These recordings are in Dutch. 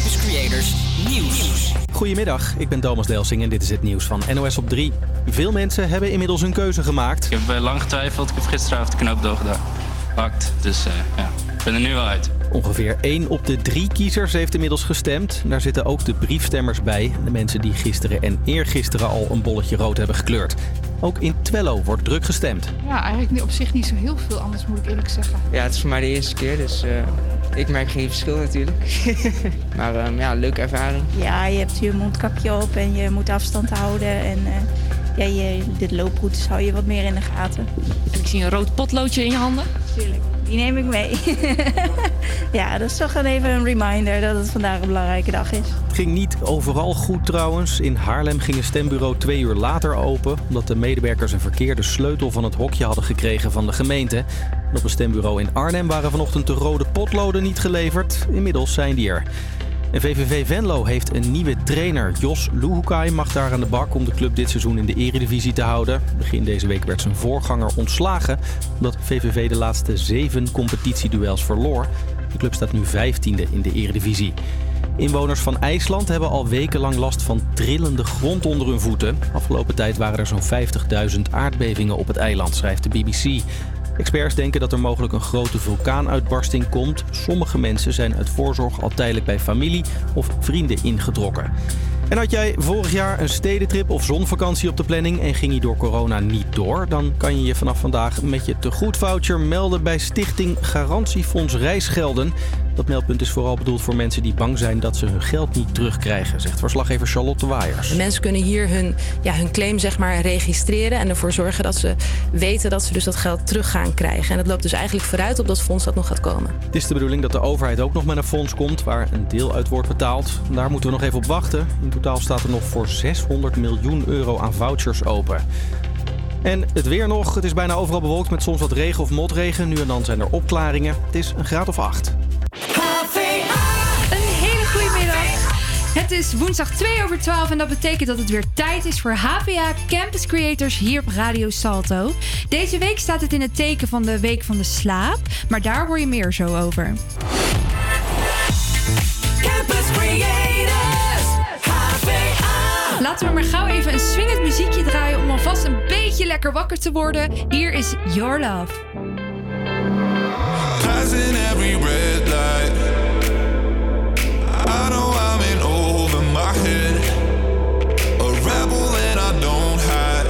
Campus Creators Nieuws. Goedemiddag, ik ben Thomas Delsing en dit is het nieuws van NOS op 3. Veel mensen hebben inmiddels hun keuze gemaakt. Ik heb eh, lang getwijfeld. Ik heb gisteravond de knoop doorgedaan. Hakt. Dus eh, ja, ik ben er nu wel uit. Ongeveer 1 op de 3 kiezers heeft inmiddels gestemd. Daar zitten ook de briefstemmers bij. De mensen die gisteren en eergisteren al een bolletje rood hebben gekleurd. Ook in Twello wordt druk gestemd. Ja, eigenlijk op zich niet zo heel veel anders, moet ik eerlijk zeggen. Ja, het is voor mij de eerste keer, dus uh, ik merk geen verschil natuurlijk. maar um, ja, leuke ervaring. Ja, je hebt je mondkapje op en je moet afstand houden. En uh, ja, je, de looproutes hou je wat meer in de gaten. Ik zie een rood potloodje in je handen. Tuurlijk, die neem ik mee. ja, dat is toch even een reminder dat het vandaag een belangrijke dag is. Het ging niet overal goed trouwens. In Haarlem ging een stembureau twee uur later open... omdat de medewerkers een verkeerde sleutel van het hokje hadden gekregen van de gemeente. En op een stembureau in Arnhem waren vanochtend de rode potloden niet geleverd. Inmiddels zijn die er. En VVV Venlo heeft een nieuwe trainer. Jos Luhukai mag daar aan de bak om de club dit seizoen in de eredivisie te houden. Begin deze week werd zijn voorganger ontslagen... omdat VVV de laatste zeven competitieduels verloor. De club staat nu vijftiende in de eredivisie. Inwoners van IJsland hebben al wekenlang last van trillende grond onder hun voeten. Afgelopen tijd waren er zo'n 50.000 aardbevingen op het eiland, schrijft de BBC. Experts denken dat er mogelijk een grote vulkaanuitbarsting komt. Sommige mensen zijn uit voorzorg al tijdelijk bij familie of vrienden ingetrokken. En had jij vorig jaar een stedentrip of zonvakantie op de planning en ging je door corona niet door, dan kan je je vanaf vandaag met je tegoedvoucher melden bij Stichting Garantiefonds Reisgelden. Dat meldpunt is vooral bedoeld voor mensen die bang zijn dat ze hun geld niet terugkrijgen, zegt verslaggever Charlotte Waaiers. Mensen kunnen hier hun, ja, hun claim zeg maar, registreren en ervoor zorgen dat ze weten dat ze dus dat geld terug gaan krijgen. En dat loopt dus eigenlijk vooruit op dat fonds dat nog gaat komen. Het is de bedoeling dat de overheid ook nog met een fonds komt waar een deel uit wordt betaald. Daar moeten we nog even op wachten. In totaal staat er nog voor 600 miljoen euro aan vouchers open. En het weer nog. Het is bijna overal bewolkt met soms wat regen of motregen. Nu en dan zijn er opklaringen. Het is een graad of 8. Een hele goede middag. Het is woensdag 2 over 12 en dat betekent dat het weer tijd is voor HVA Campus Creators hier op Radio Salto. Deze week staat het in het teken van de Week van de Slaap, maar daar hoor je meer zo over. Campus Creators, HVA. Laten we maar gauw even een swingend muziekje draaien om alvast een beetje lekker wakker te worden. Hier is Your Love. Red light. I know I'm in over my head. A rebel I don't hide.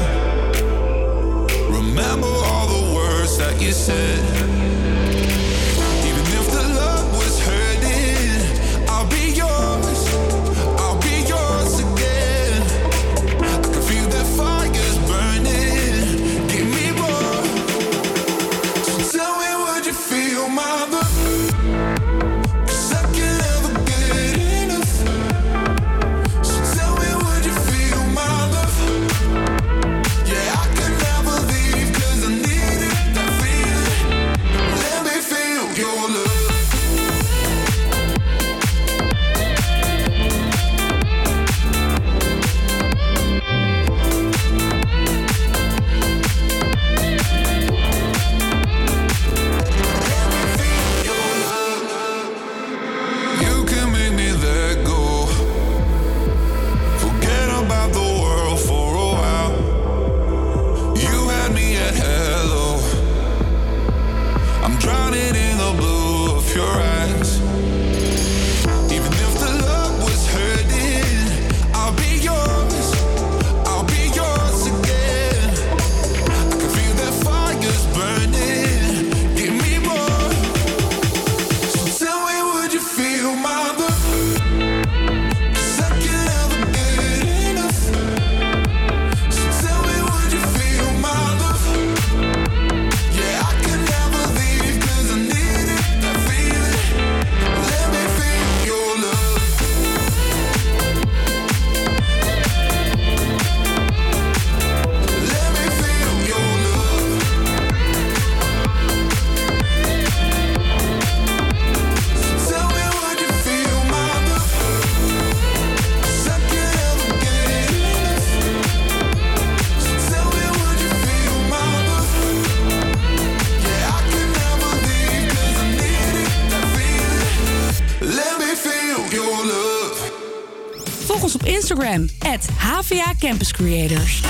Remember all the words that you said. Campus Creators.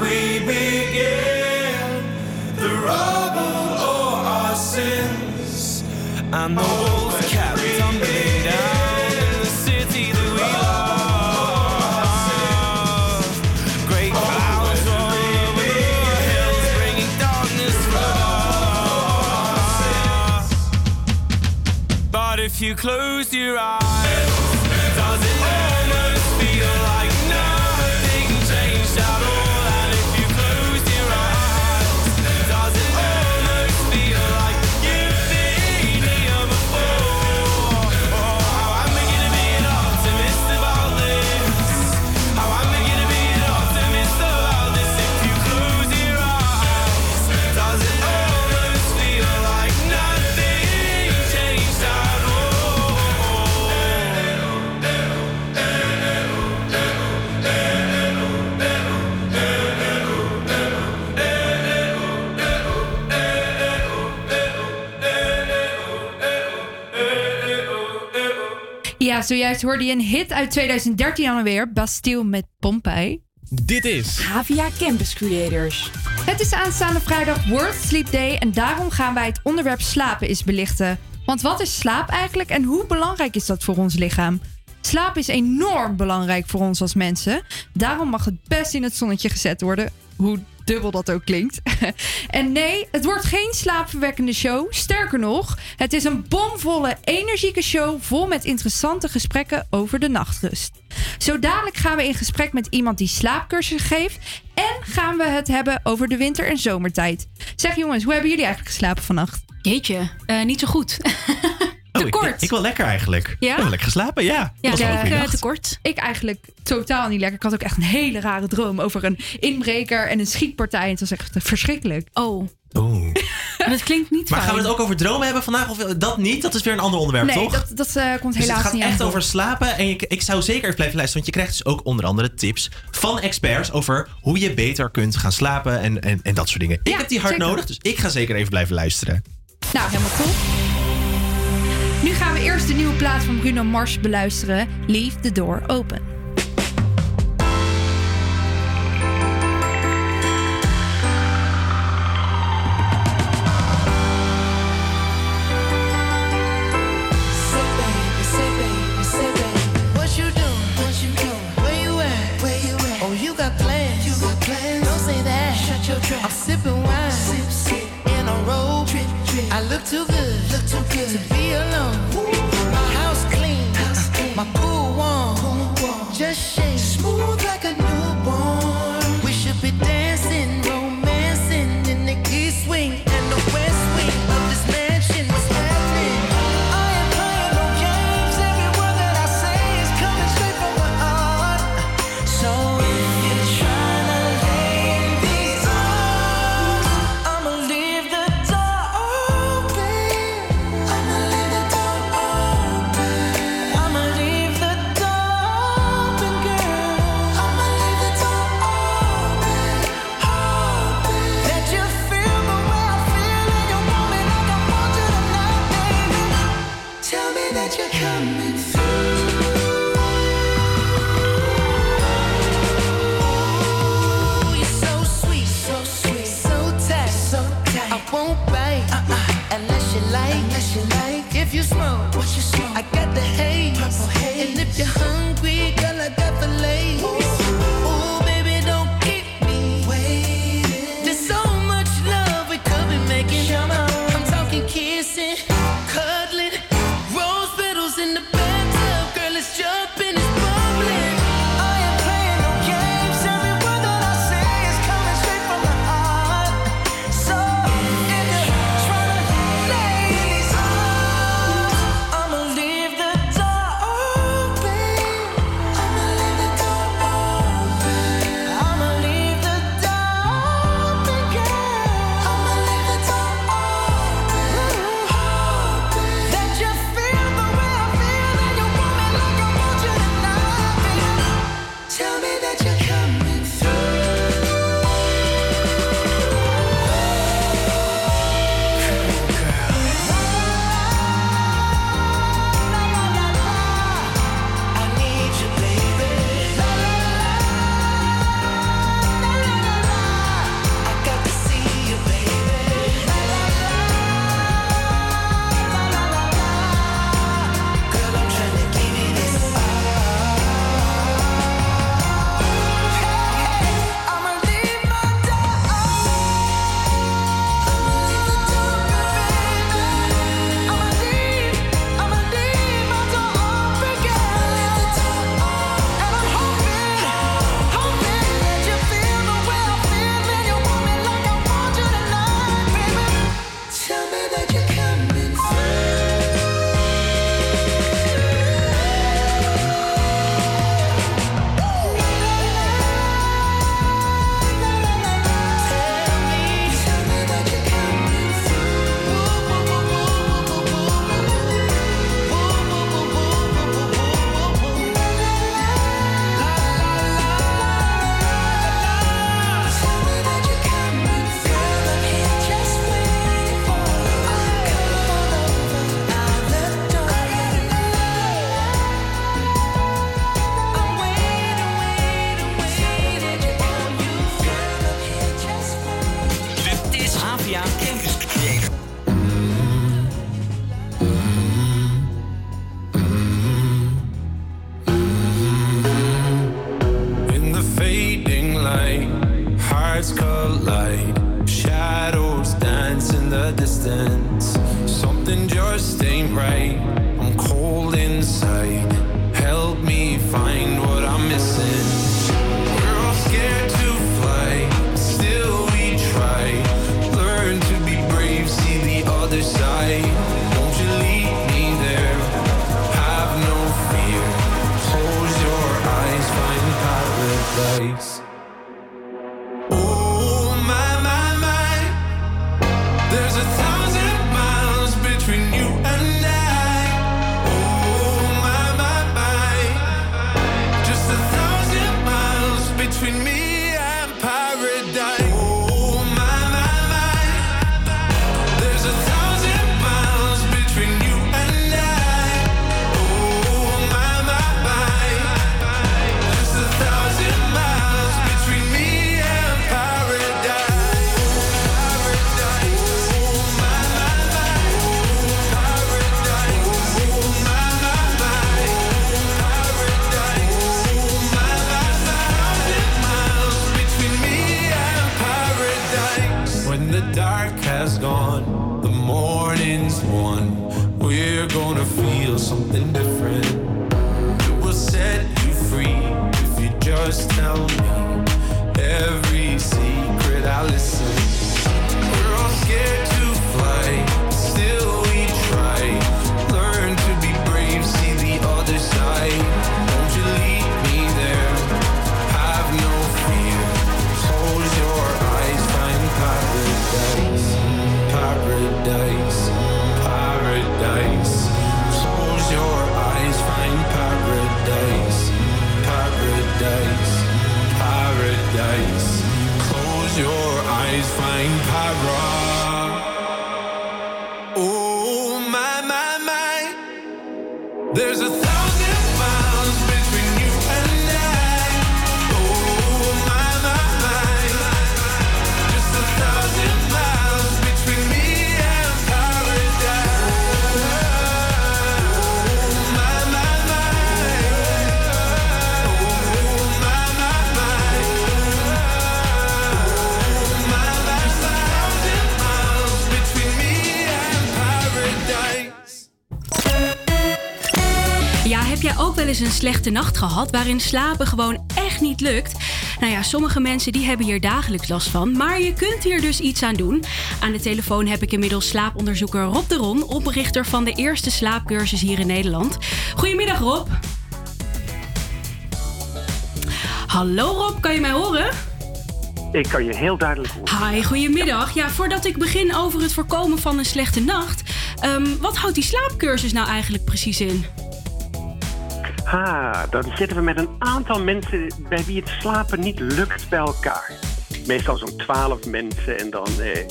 We begin? The rubble or our sins? And the walls kept tumbling down in the city that we love. Great clouds over the bringing darkness. But if you close your eyes, zojuist hoorde je een hit uit 2013 alweer. Bastille met Pompeii. Dit is HVA Campus Creators. Het is aanstaande vrijdag World Sleep Day en daarom gaan wij het onderwerp slapen eens belichten. Want wat is slaap eigenlijk en hoe belangrijk is dat voor ons lichaam? Slaap is enorm belangrijk voor ons als mensen. Daarom mag het best in het zonnetje gezet worden. Hoe dubbel dat ook klinkt. en nee, het wordt geen slaapverwekkende show. Sterker nog, het is een bomvolle, energieke show vol met interessante gesprekken over de nachtrust. Zo dadelijk gaan we in gesprek met iemand die slaapcursus geeft. En gaan we het hebben over de winter- en zomertijd. Zeg jongens, hoe hebben jullie eigenlijk geslapen vannacht? Jeetje, eh, niet zo goed. Oh, ik, ik, ik wel lekker eigenlijk. Ja? Ik heb wel lekker geslapen, ja. Ja, was wel een goede nacht. kort. Ik eigenlijk totaal niet lekker. Ik had ook echt een hele rare droom over een inbreker en een schietpartij. En het was echt verschrikkelijk. Oh. Oeh. dat klinkt niet Maar fijn. gaan we het ook over dromen hebben vandaag? Of dat niet? Dat is weer een ander onderwerp, nee, toch? dat, dat eh, komt Dus helaas het gaat niet aan echt over slapen. En ik, ik zou zeker even blijven luisteren. Want je krijgt dus ook onder andere tips van experts over hoe je beter kunt gaan slapen en, en, en dat soort dingen. Ik Ja, heb die hard zeker. nodig, dus ik ga zeker even blijven luisteren. Nou, helemaal cool. Nu gaan we eerst de nieuwe plaat van Bruno Mars beluisteren. Leave the door open. Just shake. Slechte nacht gehad waarin slapen gewoon echt niet lukt? Nou ja, sommige mensen die hebben hier dagelijks last van, maar je kunt hier dus iets aan doen. Aan de telefoon heb ik inmiddels slaaponderzoeker Rob de Ron, oprichter van de eerste slaapcursus hier in Nederland. Goedemiddag Rob. Hallo Rob, kan je mij horen? Ik kan je heel duidelijk horen. Hi, goedemiddag. Ja, voordat ik begin over het voorkomen van een slechte nacht, ehm, wat houdt die slaapcursus nou eigenlijk precies in? Ha, dan zitten we met een aantal mensen bij wie het slapen niet lukt bij elkaar. Meestal zo'n twaalf mensen en dan... Eh,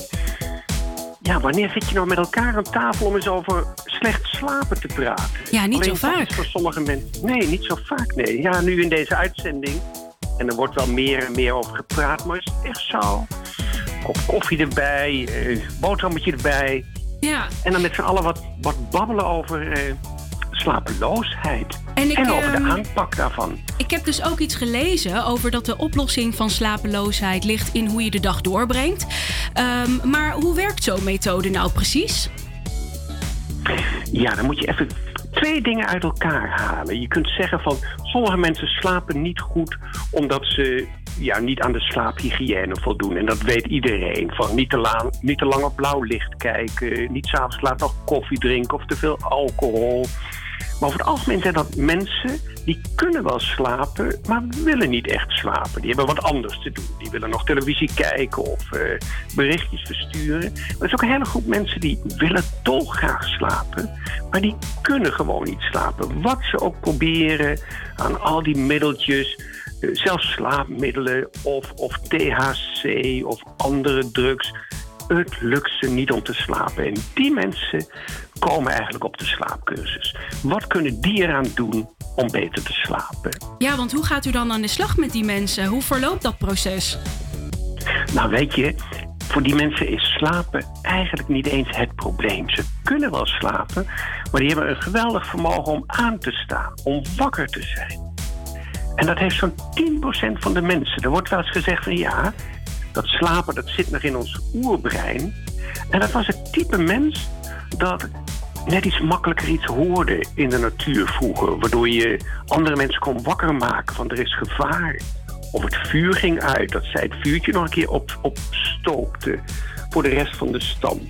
ja, wanneer zit je nou met elkaar aan tafel om eens over slecht slapen te praten? Ja, niet Alleen zo vaak. Voor sommige mensen... Nee, niet zo vaak, nee. Ja, nu in deze uitzending. En er wordt wel meer en meer over gepraat, maar is het echt zo? Kop koffie erbij, eh, boterhammetje erbij. Ja. En dan met z'n allen wat, wat babbelen over eh, slapeloosheid. En ik, over de ehm, aanpak daarvan. Ik heb dus ook iets gelezen over dat de oplossing van slapeloosheid ligt in hoe je de dag doorbrengt. Ehm, maar hoe werkt zo'n methode nou precies? Ja, dan moet je even twee dingen uit elkaar halen. Je kunt zeggen van sommige mensen slapen niet goed omdat ze ja, niet aan de slaaphygiëne voldoen. En dat weet iedereen. Van niet te, lang, niet te lang op blauw licht kijken, niet s'avonds laat nog koffie drinken of te veel alcohol. Maar over het algemeen zijn dat mensen die kunnen wel slapen, maar willen niet echt slapen. Die hebben wat anders te doen. Die willen nog televisie kijken of eh, berichtjes versturen. Maar er is ook een hele groep mensen die willen dolgraag slapen, maar die kunnen gewoon niet slapen. Wat ze ook proberen aan al die middeltjes, eh, zelfs slaapmiddelen of, of THC of andere drugs. Het lukt ze niet om te slapen. En die mensen komen eigenlijk op de slaapcursus. Wat kunnen die eraan doen om beter te slapen? Ja, want hoe gaat u dan aan de slag met die mensen? Hoe verloopt dat proces? Nou, weet je, voor die mensen is slapen eigenlijk niet eens het probleem. Ze kunnen wel slapen, maar die hebben een geweldig vermogen om aan te staan, om wakker te zijn. En dat heeft zo'n 10% van de mensen. Er wordt wel eens gezegd van ja, dat slapen dat zit nog in ons oerbrein. En dat was het type mens dat net iets makkelijker iets hoorde in de natuur vroeger. Waardoor je andere mensen kon wakker maken van er is gevaar. Of het vuur ging uit, dat zij het vuurtje nog een keer op, opstookte voor de rest van de stam.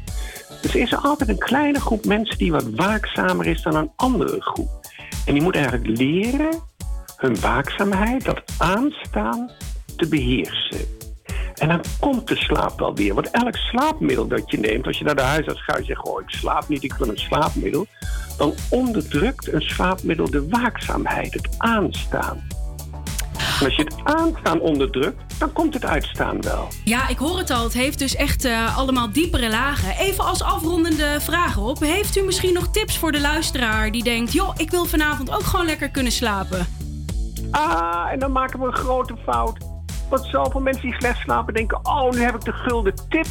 Dus is er altijd een kleine groep mensen die wat waakzamer is dan een andere groep. En die moet eigenlijk leren hun waakzaamheid, dat aanstaan, te beheersen. En dan komt de slaap wel weer. Want elk slaapmiddel dat je neemt, als je naar de huisarts gaat en zegt: Goh, ik slaap niet, ik wil een slaapmiddel. Dan onderdrukt een slaapmiddel de waakzaamheid, het aanstaan. En als je het aanstaan onderdrukt, dan komt het uitstaan wel. Ja, ik hoor het al. Het heeft dus echt eh, allemaal diepere lagen. Even als afrondende vraag op. Heeft u misschien nog tips voor de luisteraar die denkt... joh, ik wil vanavond ook gewoon lekker kunnen slapen? Ah, en dan maken we een grote fout. Want zoveel mensen die slecht slapen denken: oh, nu heb ik de gulden tip.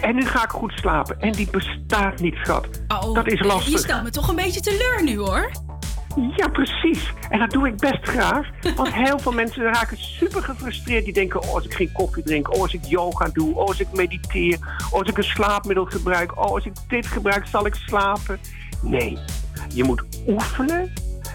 En nu ga ik goed slapen. En die bestaat niet, schat. Oh, dat is eh, lastig. Je stelt me toch een beetje teleur nu, hoor. Ja, precies. En dat doe ik best graag. Want heel veel mensen raken super gefrustreerd. Die denken, oh, als ik geen koffie drink. Oh, als ik yoga doe. Oh, als ik mediteer. Oh, als ik een slaapmiddel gebruik. Oh, als ik dit gebruik, zal ik slapen. Nee, je moet oefenen.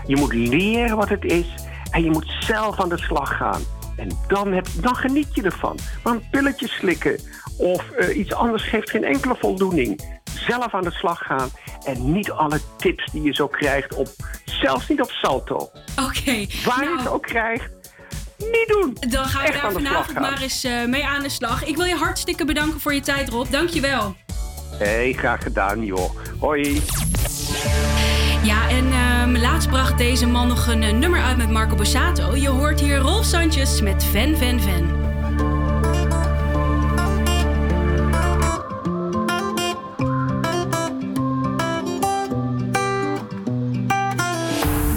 Je moet leren wat het is. En je moet zelf aan de slag gaan. En dan, heb, dan geniet je ervan. Maar een pilletje slikken of eh, iets anders geeft geen enkele voldoening. Zelf aan de slag gaan en niet alle tips die je zo krijgt op, zelfs niet op salto. Oké. Okay, Waar je nou. het ook krijgt, niet doen. Dan ga ik daar vanavond maar eens uh, mee aan de slag. Ik wil je hartstikke bedanken voor je tijd, Rob. Dankjewel. Hé, hey, graag gedaan, joh. Hoi. Ja, en um, laatst bracht deze man nog een, eh, nummer uit met Marco Borsato. Je hoort hier Rolf Sandjes met Van Van Van.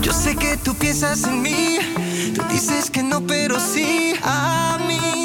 Yo sé que tú piensas en mí, tú dices que no, pero sí a mí.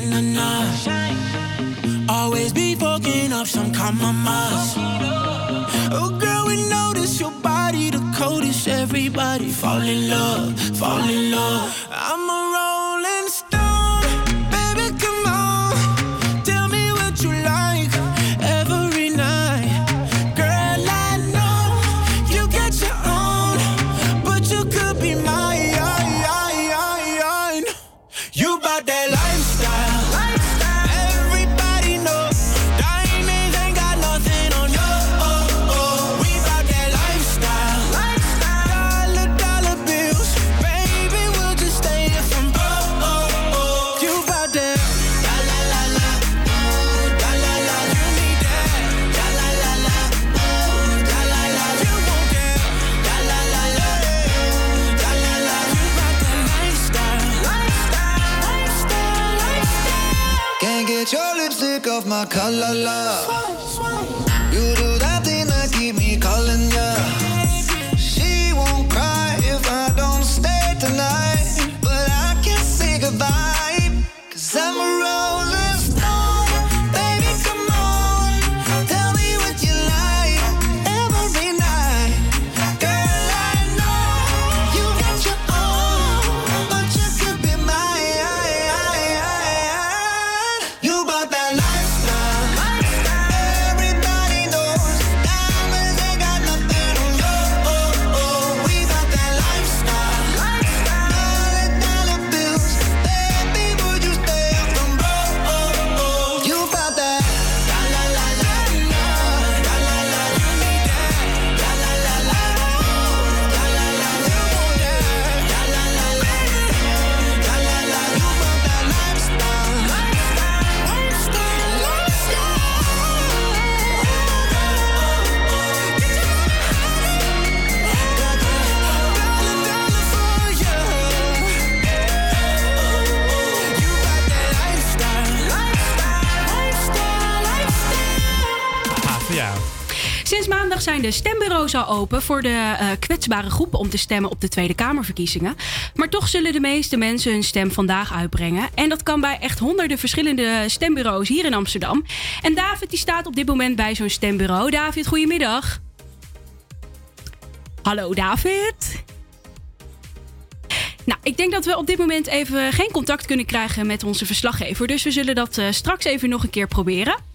na na na. Always be fucking up some compromise. Oh girl, we notice your body the coldest. Everybody fall in love, fall in love. color la. Open voor de eh, kwetsbare groepen om te stemmen op de Tweede Kamerverkiezingen. Maar toch zullen de meeste mensen hun stem vandaag uitbrengen. En dat kan bij echt honderden verschillende stembureaus hier in Amsterdam. En David die staat op dit moment bij zo'n stembureau. David, goedemiddag. Hallo David. Nou, ik denk dat we op dit moment even geen contact kunnen krijgen met onze verslaggever. Dus we zullen dat eh, straks even nog een keer proberen.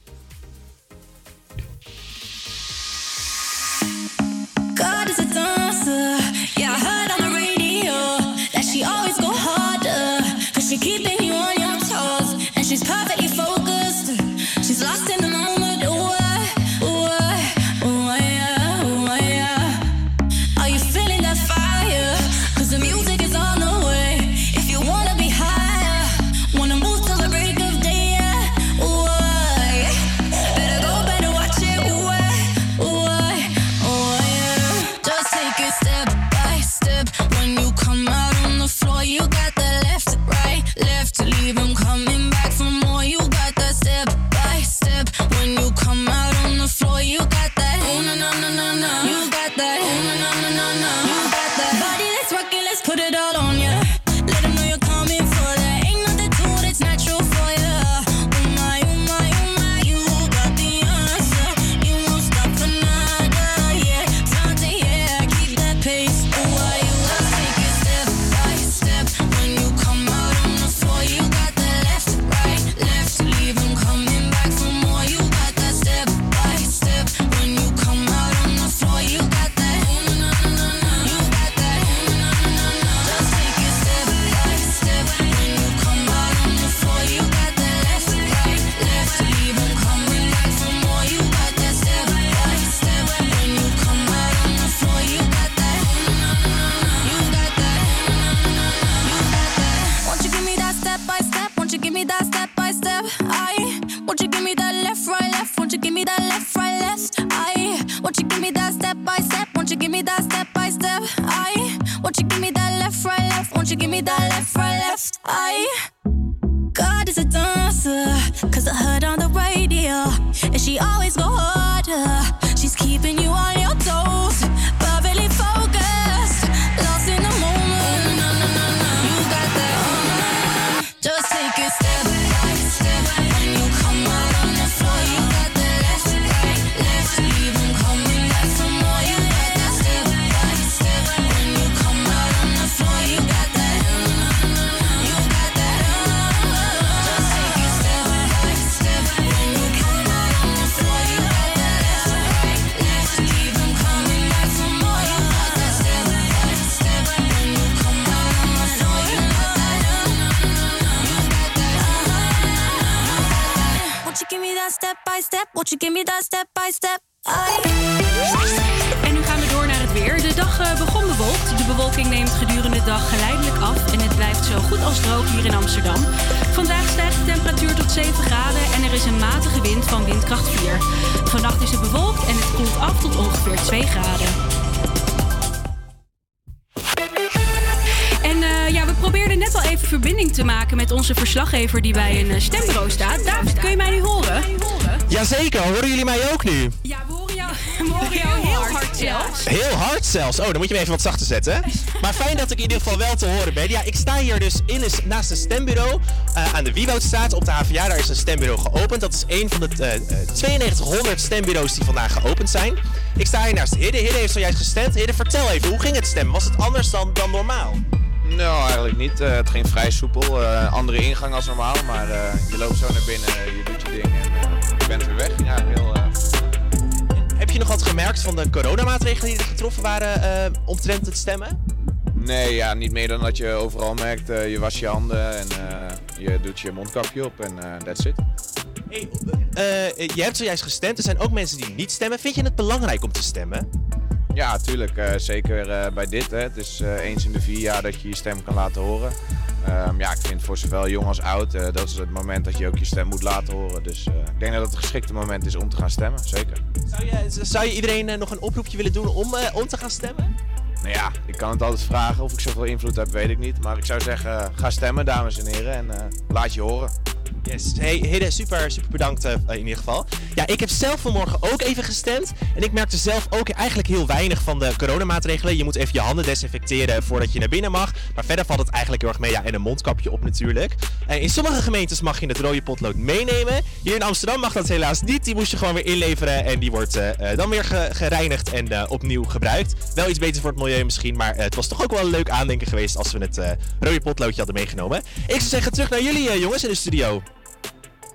Oh, dan moet je me even wat zachter zetten. Maar fijn dat ik in ieder geval wel te horen ben. Ja, ik sta hier dus in een, naast een stembureau eh, aan de Wiewoudstraat op de HVA. Daar is een stembureau geopend. Dat is een van de eh, eh, 9200 stembureaus die vandaag geopend zijn. Ik sta hier naast Hidde. Hidde heeft zojuist gestemd. Hidde, vertel even, hoe ging het stemmen? Was het anders dan, dan normaal? Nou, eigenlijk niet. Eh, het ging vrij soepel. Eh, andere ingang als normaal. Maar eh, je loopt zo naar binnen, je doet je ding en eh, je bent weer weg. Je nog wat gemerkt van de coronamaatregelen die er getroffen waren eh, omtrent het stemmen? Nee, ja, niet meer dan dat je overal merkt. eh, je was je handen en eh, je doet je mondkapje op en that's it. Eh, je hebt zojuist gestemd. Er zijn ook mensen die niet stemmen. Vind je het belangrijk om te stemmen? Ja, tuurlijk. zeker bij dit. Hè. Het is eens in de vier jaar dat je je stem kan laten horen. Ehm, ja, ik vind voor zowel jong als oud, eh, dat is het moment dat je ook je stem moet laten horen. Dus eh, ik denk dat het een geschikte moment is om te gaan stemmen, zeker. Zou je, zou je iedereen eh, nog een oproepje willen doen om, om te gaan stemmen? Nou ja, ik kan het altijd vragen. Of ik zoveel invloed heb, weet ik niet. Maar ik zou zeggen, ga stemmen, dames en heren. En laat je horen. Yes. Hey, super, super bedankt eh, in ieder geval. Ja, ik heb zelf vanmorgen ook even gestemd. En ik merkte zelf ook eigenlijk heel weinig van de coronamaatregelen. Je moet even je handen desinfecteren voordat je naar binnen mag. Maar verder valt het eigenlijk heel erg mee. Ja, en een mondkapje op natuurlijk. Uh, in sommige gemeentes mag je het rode potlood meenemen. Hier in Amsterdam mag dat helaas niet. Die moest je gewoon weer inleveren. En die wordt eh, dan weer gereinigd en opnieuw gebruikt. Wel iets beter voor het milieu misschien. Maar het was toch ook wel een leuk aandenken geweest als we het rode potloodje hadden meegenomen. Ik zou zeggen, terug naar jullie jongens in de studio.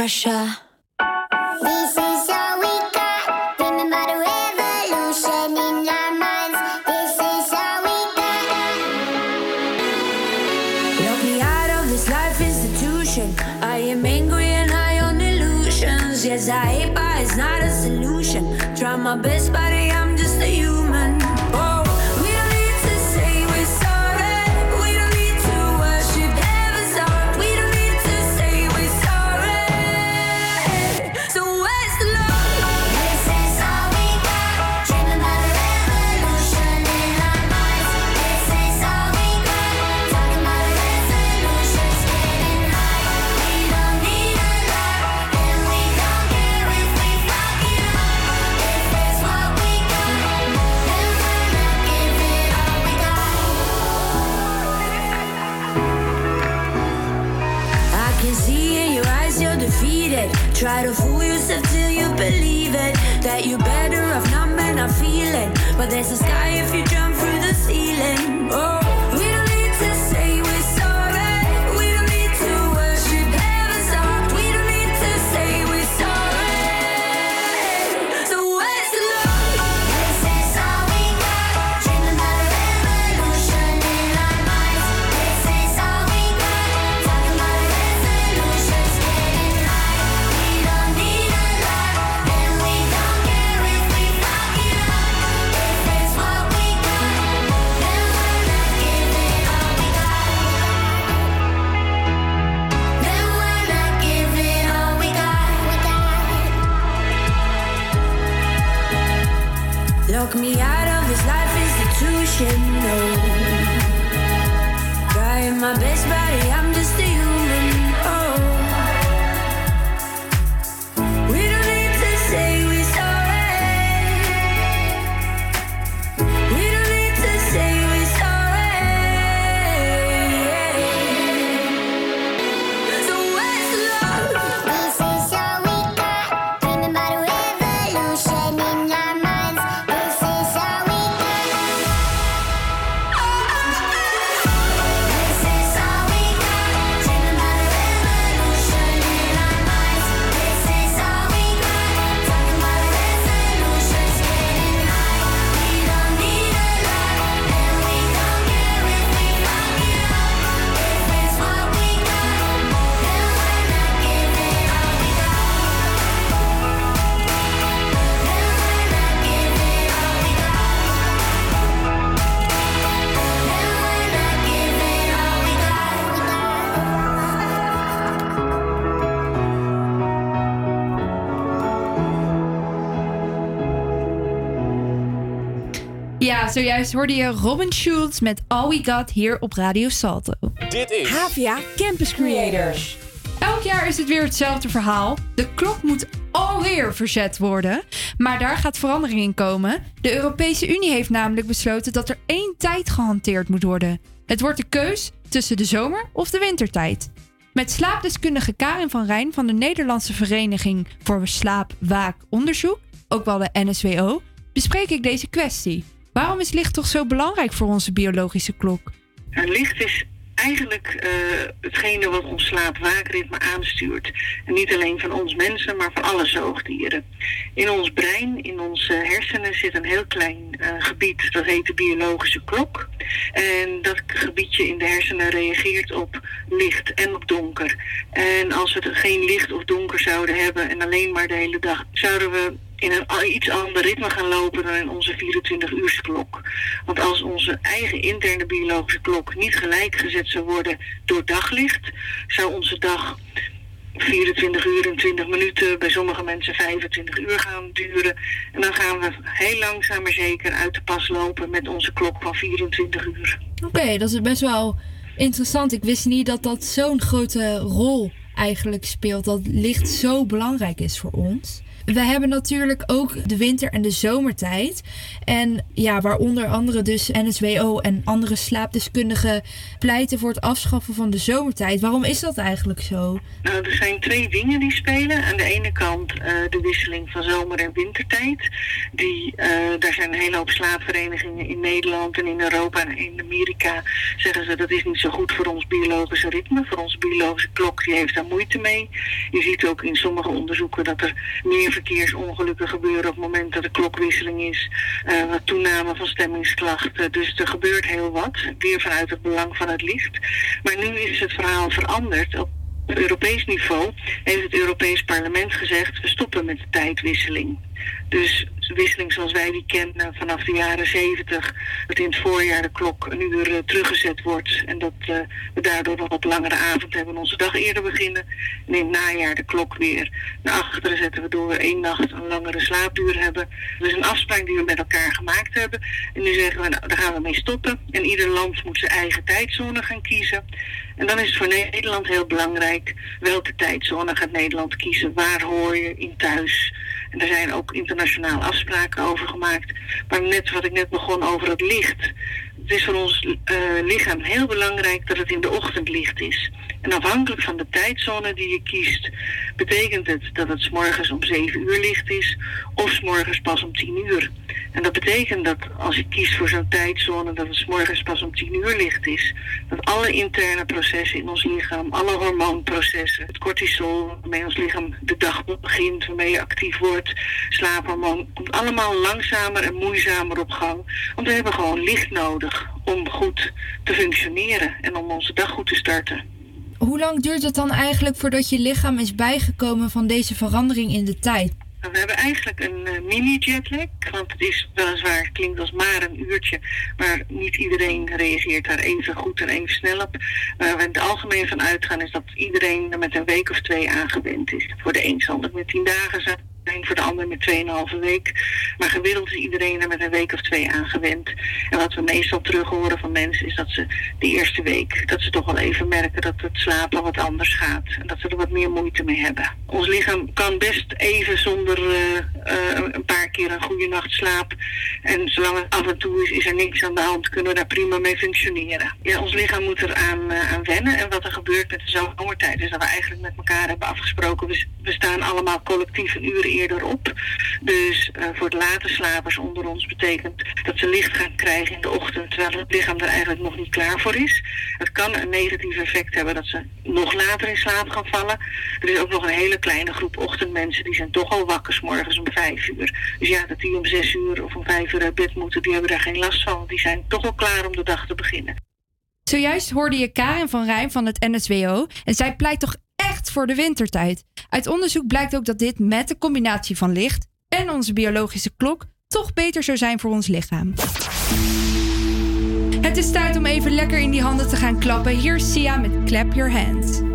pressure. this is zojuist hoorde je Robin Schulz met All We Got hier op Radio Salto. Dit is Havia Campus Creators. Elk jaar is het weer hetzelfde verhaal. De klok moet alweer verzet worden. Maar daar gaat verandering in komen. De Europese Unie heeft namelijk besloten dat er één tijd gehanteerd moet worden. Het wordt de keus tussen de zomer- of de wintertijd. Met slaapdeskundige Karin van Rijn van de Nederlandse Vereniging voor Slaap, Waak, Onderzoek, ook wel de NSWO, bespreek ik deze kwestie. Waarom is licht toch zo belangrijk voor onze biologische klok? En licht is eigenlijk eh, hetgene wat ons slaap-waakritme aanstuurt. En niet alleen van ons mensen, maar van alle zoogdieren. In ons brein, in onze hersenen, zit een heel klein eh, gebied, dat heet de biologische klok. En dat gebiedje in de hersenen reageert op licht en op donker. En als we geen licht of donker zouden hebben en alleen maar de hele dag, zouden we in een iets ander ritme gaan lopen dan in onze 24-uursklok. Want als onze eigen interne biologische klok niet gelijk gezet zou worden door daglicht, zou onze dag 24 uur en 20 minuten, bij sommige mensen 25 uur gaan duren. En dan gaan we heel langzaam maar zeker uit de pas lopen met onze klok van 24 uur. Oké, dat is best wel interessant. Ik wist niet dat dat zo'n grote rol eigenlijk speelt. Dat licht zo belangrijk is voor ons. We hebben natuurlijk ook de winter- en de zomertijd. En ja, waar onder andere dus NSWO en andere slaapdeskundigen pleiten voor het afschaffen van de zomertijd. Waarom is dat eigenlijk zo? Nou, er zijn twee dingen die spelen. Aan de ene kant eh, de wisseling van zomer- en wintertijd. Die, eh, daar zijn een hele hoop slaapverenigingen in Nederland en in Europa en in Amerika. Zeggen ze dat is niet zo goed voor ons biologische ritme. Voor onze biologische klok, die heeft daar moeite mee. Je ziet ook in sommige onderzoeken dat er meer verkeersongelukken gebeuren op het moment dat er klokwisseling is. Wat toename van stemmingsklachten. Dus er gebeurt heel wat. Weer vanuit het belang van het licht. Maar nu is het verhaal veranderd. Op Europees niveau heeft het Europees Parlement gezegd: we stoppen met de tijdwisseling. Dus wisseling zoals wij die kennen vanaf de jaren 70, dat in het voorjaar de klok een uur eh, teruggezet wordt en dat eh, we daardoor nog wat langere avond hebben en onze dag eerder beginnen. En in het najaar de klok weer naar achteren zetten, waardoor we één nacht een langere slaapduur hebben. Dat is een afspraak die we met elkaar gemaakt hebben. En nu zeggen we, nou, daar gaan we mee stoppen. En ieder land moet zijn eigen tijdzone gaan kiezen. En dan is het voor Nederland heel belangrijk welke tijdzone gaat Nederland kiezen. Waar hoor je in thuis? En daar zijn ook internationaal afspraken over gemaakt. Maar net wat ik net begon over het licht. Het is voor ons eh, lichaam heel belangrijk dat het in de ochtend licht is. En afhankelijk van de tijdzone die je kiest, betekent het dat het 's morgens om 7 uur licht is of 's morgens pas om 10 uur. En dat betekent dat als je kiest voor zo'n tijdzone dat het 's morgens pas om 10 uur licht is, dat alle interne processen in ons lichaam, alle hormoonprocessen, het cortisol waarmee ons lichaam de dag begint, waarmee je actief wordt, slaaphormoon, komt allemaal langzamer en moeizamer op gang. Want we hebben gewoon licht nodig om goed te functioneren en om onze dag goed te starten. Hoe lang duurt het dan eigenlijk voordat je lichaam is bijgekomen van deze verandering in de tijd? We hebben eigenlijk een eh, mini-jetlag, want het is weliswaar, klinkt als maar een uurtje, maar niet iedereen reageert daar even goed en even snel op. Waar we in het algemeen van uitgaan is dat iedereen er met een week of twee aangewend is. Voor de een zal het met tien dagen zijn, voor de ander met 2,5 week. Maar gemiddeld is iedereen er met een week of twee aangewend. En wat we meestal terug horen van mensen is dat ze de eerste week, dat ze toch wel even merken dat het slapen wat anders gaat. En dat ze er wat meer moeite mee hebben. Ons lichaam kan best even zonder eh, eh, een paar keer een goede nacht slaap. En zolang het af en toe is, is er niks aan de hand, kunnen we daar prima mee functioneren. Ja, ons lichaam moet er aan, eh, aan wennen. En wat er gebeurt met de zomertijd is dat we eigenlijk met elkaar hebben afgesproken. We, staan allemaal collectief een uur Dus eh, voor de late slapers onder ons betekent dat ze licht gaan krijgen in de ochtend, terwijl het lichaam er eigenlijk nog niet klaar voor is. Het kan een negatief effect hebben dat ze nog later in slaap gaan vallen. Er is ook nog een hele kleine groep ochtendmensen die zijn toch al wakker morgens om vijf uur. Dus ja, dat die om zes uur of om vijf uur uit bed moeten, die hebben daar geen last van. Die zijn toch al klaar om de dag te beginnen. Zojuist hoorde je Karin van Rijn van het NSWO en zij pleit toch voor de wintertijd. Uit onderzoek blijkt ook dat dit met de combinatie van licht en onze biologische klok toch beter zou zijn voor ons lichaam. Het is tijd om even lekker in die handen te gaan klappen. Hier is Sia met Clap Your Hands.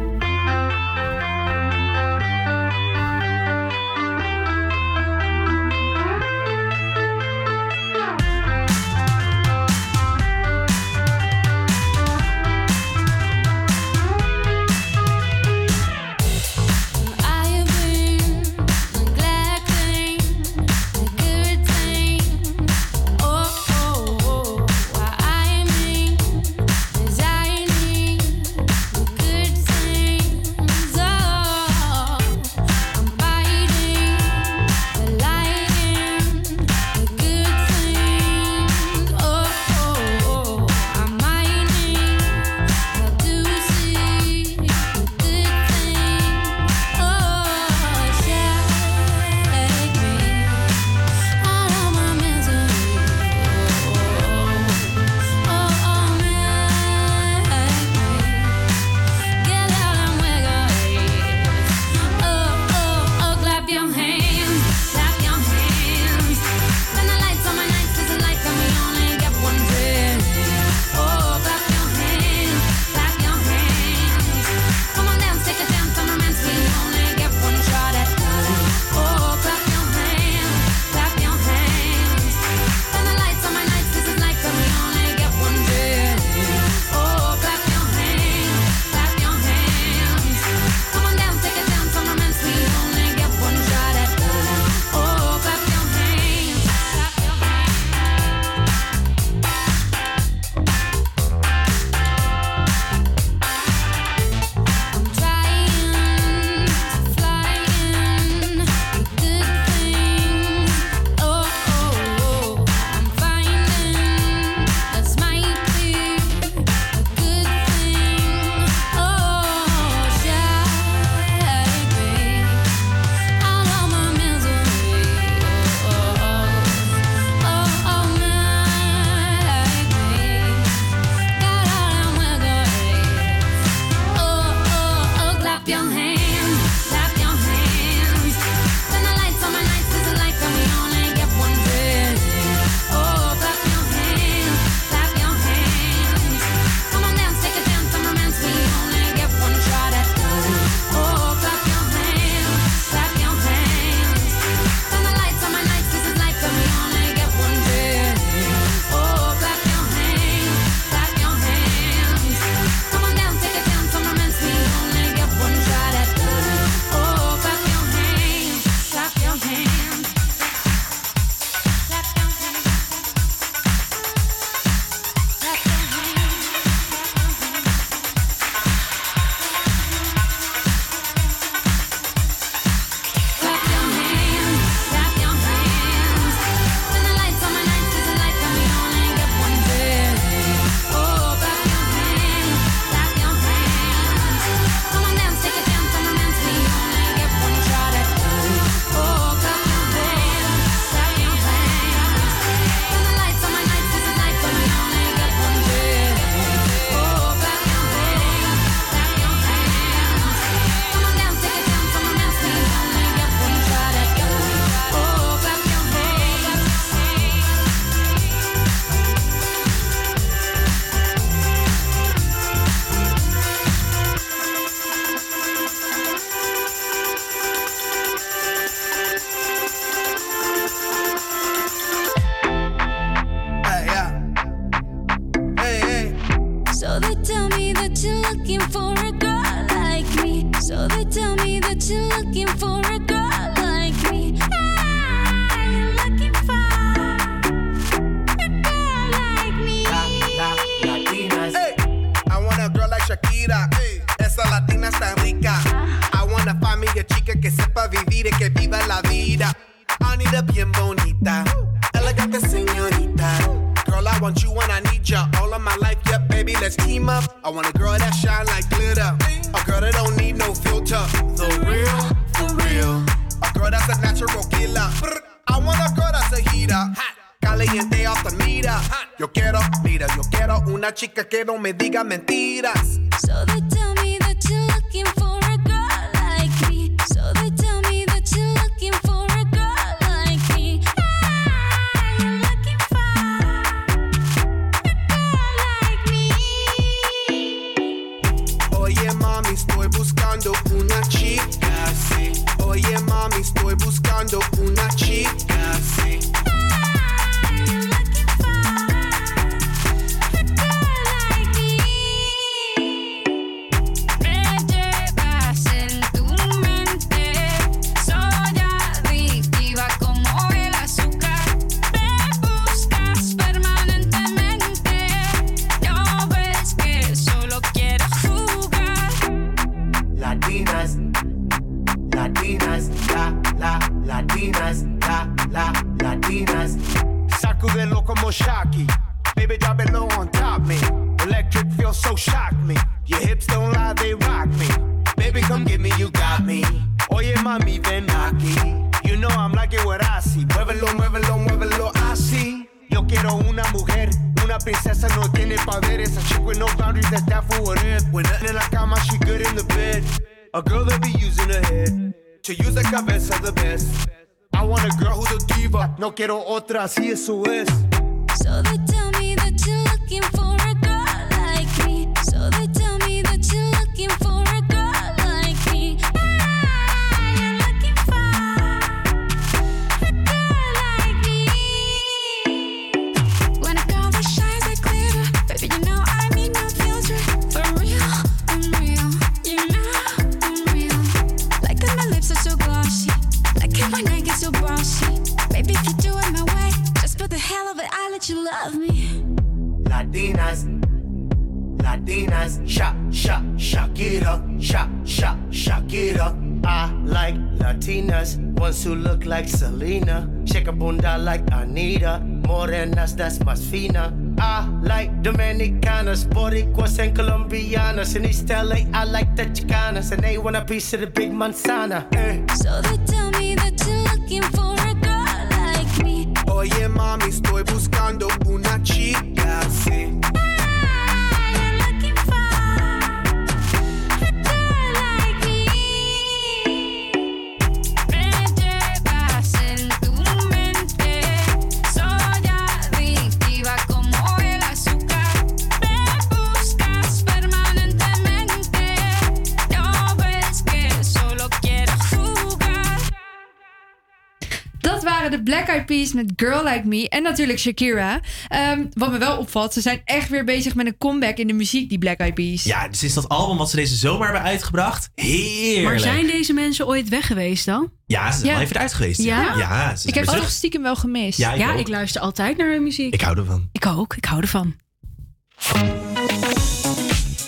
su and they want a piece of the big Montana. Eh. So they tell me that you're looking for a girl like me. Oye, mami, estoy buscando una chica sí. Waren de Black Eyed Peas met Girl Like Me en natuurlijk Shakira. Ehm, wat me wel opvalt, ze zijn echt weer bezig met een comeback in de muziek, die Black Eyed Peas. Ja, dus is dat album wat ze deze zomer hebben uitgebracht. Heerlijk. Maar zijn deze mensen ooit weg geweest dan? Ja, ze zijn Ja. wel even eruit geweest. Ja? ja ze zijn ik heb ze terug. stiekem wel gemist. Ja, ik ja, ook. ik luister altijd naar hun muziek. Ik hou ervan. Ik ook, ik hou ervan.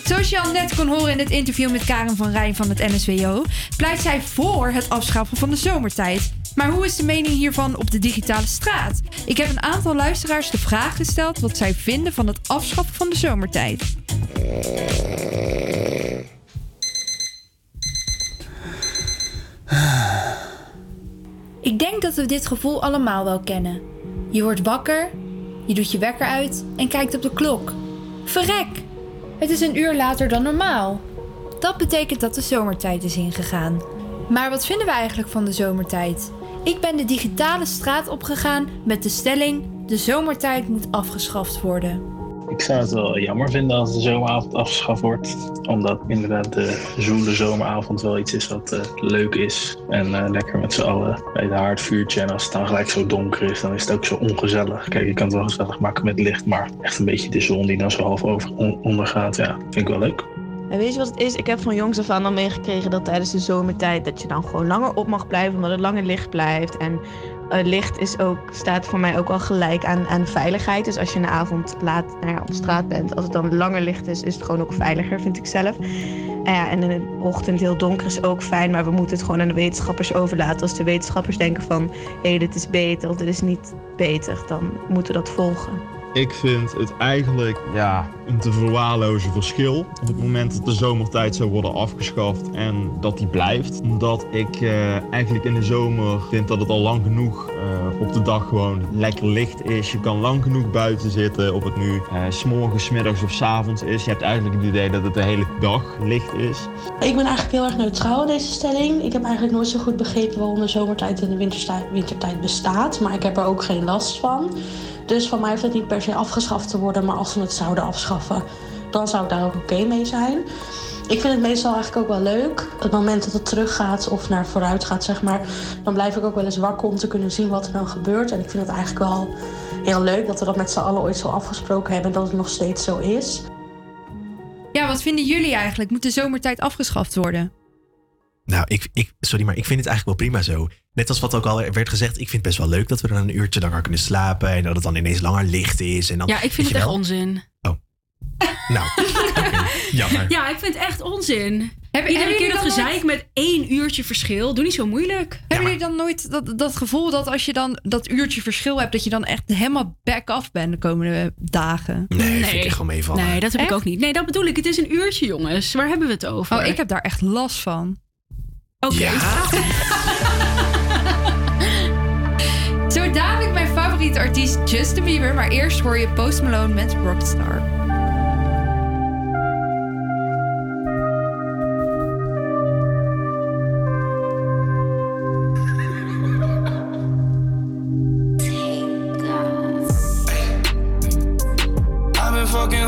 Zoals je al net kon horen in het interview met Karen van Rijn van het NSWO, pleit zij voor het afschaffen van de zomertijd. Maar hoe is de mening hiervan op de digitale straat? Ik heb een aantal luisteraars de vraag gesteld wat zij vinden van het afschaffen van de zomertijd. Ik denk dat we dit gevoel allemaal wel kennen. Je wordt wakker, je doet je wekker uit en kijkt op de klok. Verrek! Het is een uur later dan normaal. Dat betekent dat de zomertijd is ingegaan. Maar wat vinden we eigenlijk van de zomertijd? Ik ben de digitale straat opgegaan met de stelling: de zomertijd moet afgeschaft worden. Ik zou het wel jammer vinden als de zomeravond afgeschaft wordt. Omdat inderdaad de zoele zomeravond wel iets is wat eh, leuk is. En eh, lekker met z'n allen bij het haardvuurtje. En als het dan gelijk zo donker is, dan is het ook zo ongezellig. Kijk, je kan het wel gezellig maken met licht. Maar echt een beetje de zon die dan zo half over on- ondergaat. Ja, vind ik wel leuk. En weet je wat het is? Ik heb van jongs af aan al meegekregen dat tijdens de zomertijd dat je dan gewoon langer op mag blijven, omdat het langer licht blijft. En eh, licht is ook, staat voor mij ook al gelijk aan, aan veiligheid. Dus als je in de avond laat nou ja, op straat bent, als het dan langer licht is, is het gewoon ook veiliger, vind ik zelf. Ja, en in de ochtend heel donker is ook fijn, maar we moeten het gewoon aan de wetenschappers overlaten. Als de wetenschappers denken van, hé, hey, dit is beter of dit is niet beter, dan moeten we dat volgen. Ik vind het eigenlijk ja, een te verwaarlozen verschil op het moment dat de zomertijd zou worden afgeschaft en dat die blijft. Omdat ik eh, eigenlijk in de zomer vind dat het al lang genoeg eh, op de dag gewoon lekker licht is. Je kan lang genoeg buiten zitten, of het nu eh, s s'morgens, middags of s avonds is. Je hebt eigenlijk het idee dat het de hele dag licht is. Ik ben eigenlijk heel erg neutraal in deze stelling. Ik heb eigenlijk nooit zo goed begrepen waarom de zomertijd en de wintersta- wintertijd bestaat. Maar ik heb er ook geen last van. Dus van mij hoeft het niet per se afgeschaft te worden. Maar als ze het zouden afschaffen, dan zou ik daar ook oké mee zijn. Ik vind het meestal eigenlijk ook wel leuk. Het moment dat het teruggaat of naar vooruit gaat, zeg maar. Dan blijf ik ook wel eens wakker om te kunnen zien wat er dan gebeurt. En ik vind het eigenlijk wel heel leuk dat we dat met z'n allen ooit zo afgesproken hebben. En dat het nog steeds zo is. Ja, wat vinden jullie eigenlijk? Moet de zomertijd afgeschaft worden? Nou, ik, ik, sorry, maar ik vind het eigenlijk wel prima zo. Net als wat ook al werd gezegd, ik vind het best wel leuk dat we dan een uurtje langer kunnen slapen. En dat het dan ineens langer licht is. En dan, Ja, ik vind het echt wel. onzin. Nou, oké, jammer. Ja, ik vind het echt onzin. Hebben- Iedere keer dat gezeik met één uurtje verschil. Doe niet zo moeilijk. Hebben jullie dan nooit dat, dat gevoel dat als je dan dat uurtje verschil hebt, dat je dan echt helemaal back af bent de komende dagen? Nee, vind ik gewoon meevallen. Nee, dat heb ik ook niet. Nee, dat bedoel ik. Het is een uurtje, jongens. Waar hebben we het over? Oh, ik heb daar echt last van. Oké. Zo dadelijk mijn favoriete artiest Justin Bieber, maar eerst hoor je Post Malone met Rockstar. I've been fucking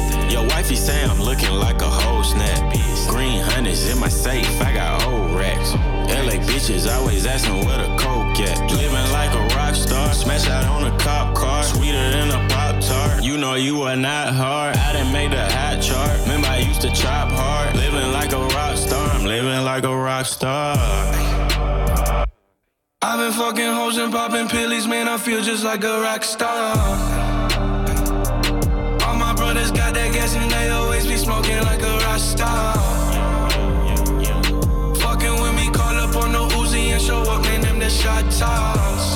Your wifey say I'm looking like a whole snap. Green hundreds in my safe, I got old racks. LA bitches always asking where the coke at. Living like a rock star, smash out on a cop car, sweeter than a pop tart. You know you are not hard. I done made the hot chart. Remember I used to chop hard. Living like a rock star, I'm living like a rock star. I've been fucking hoes and popping pillies, man, I feel just like a rock star. Smoking like a rock star. Fucking with me, call up on the Uzi and show up, man, them the shot toss.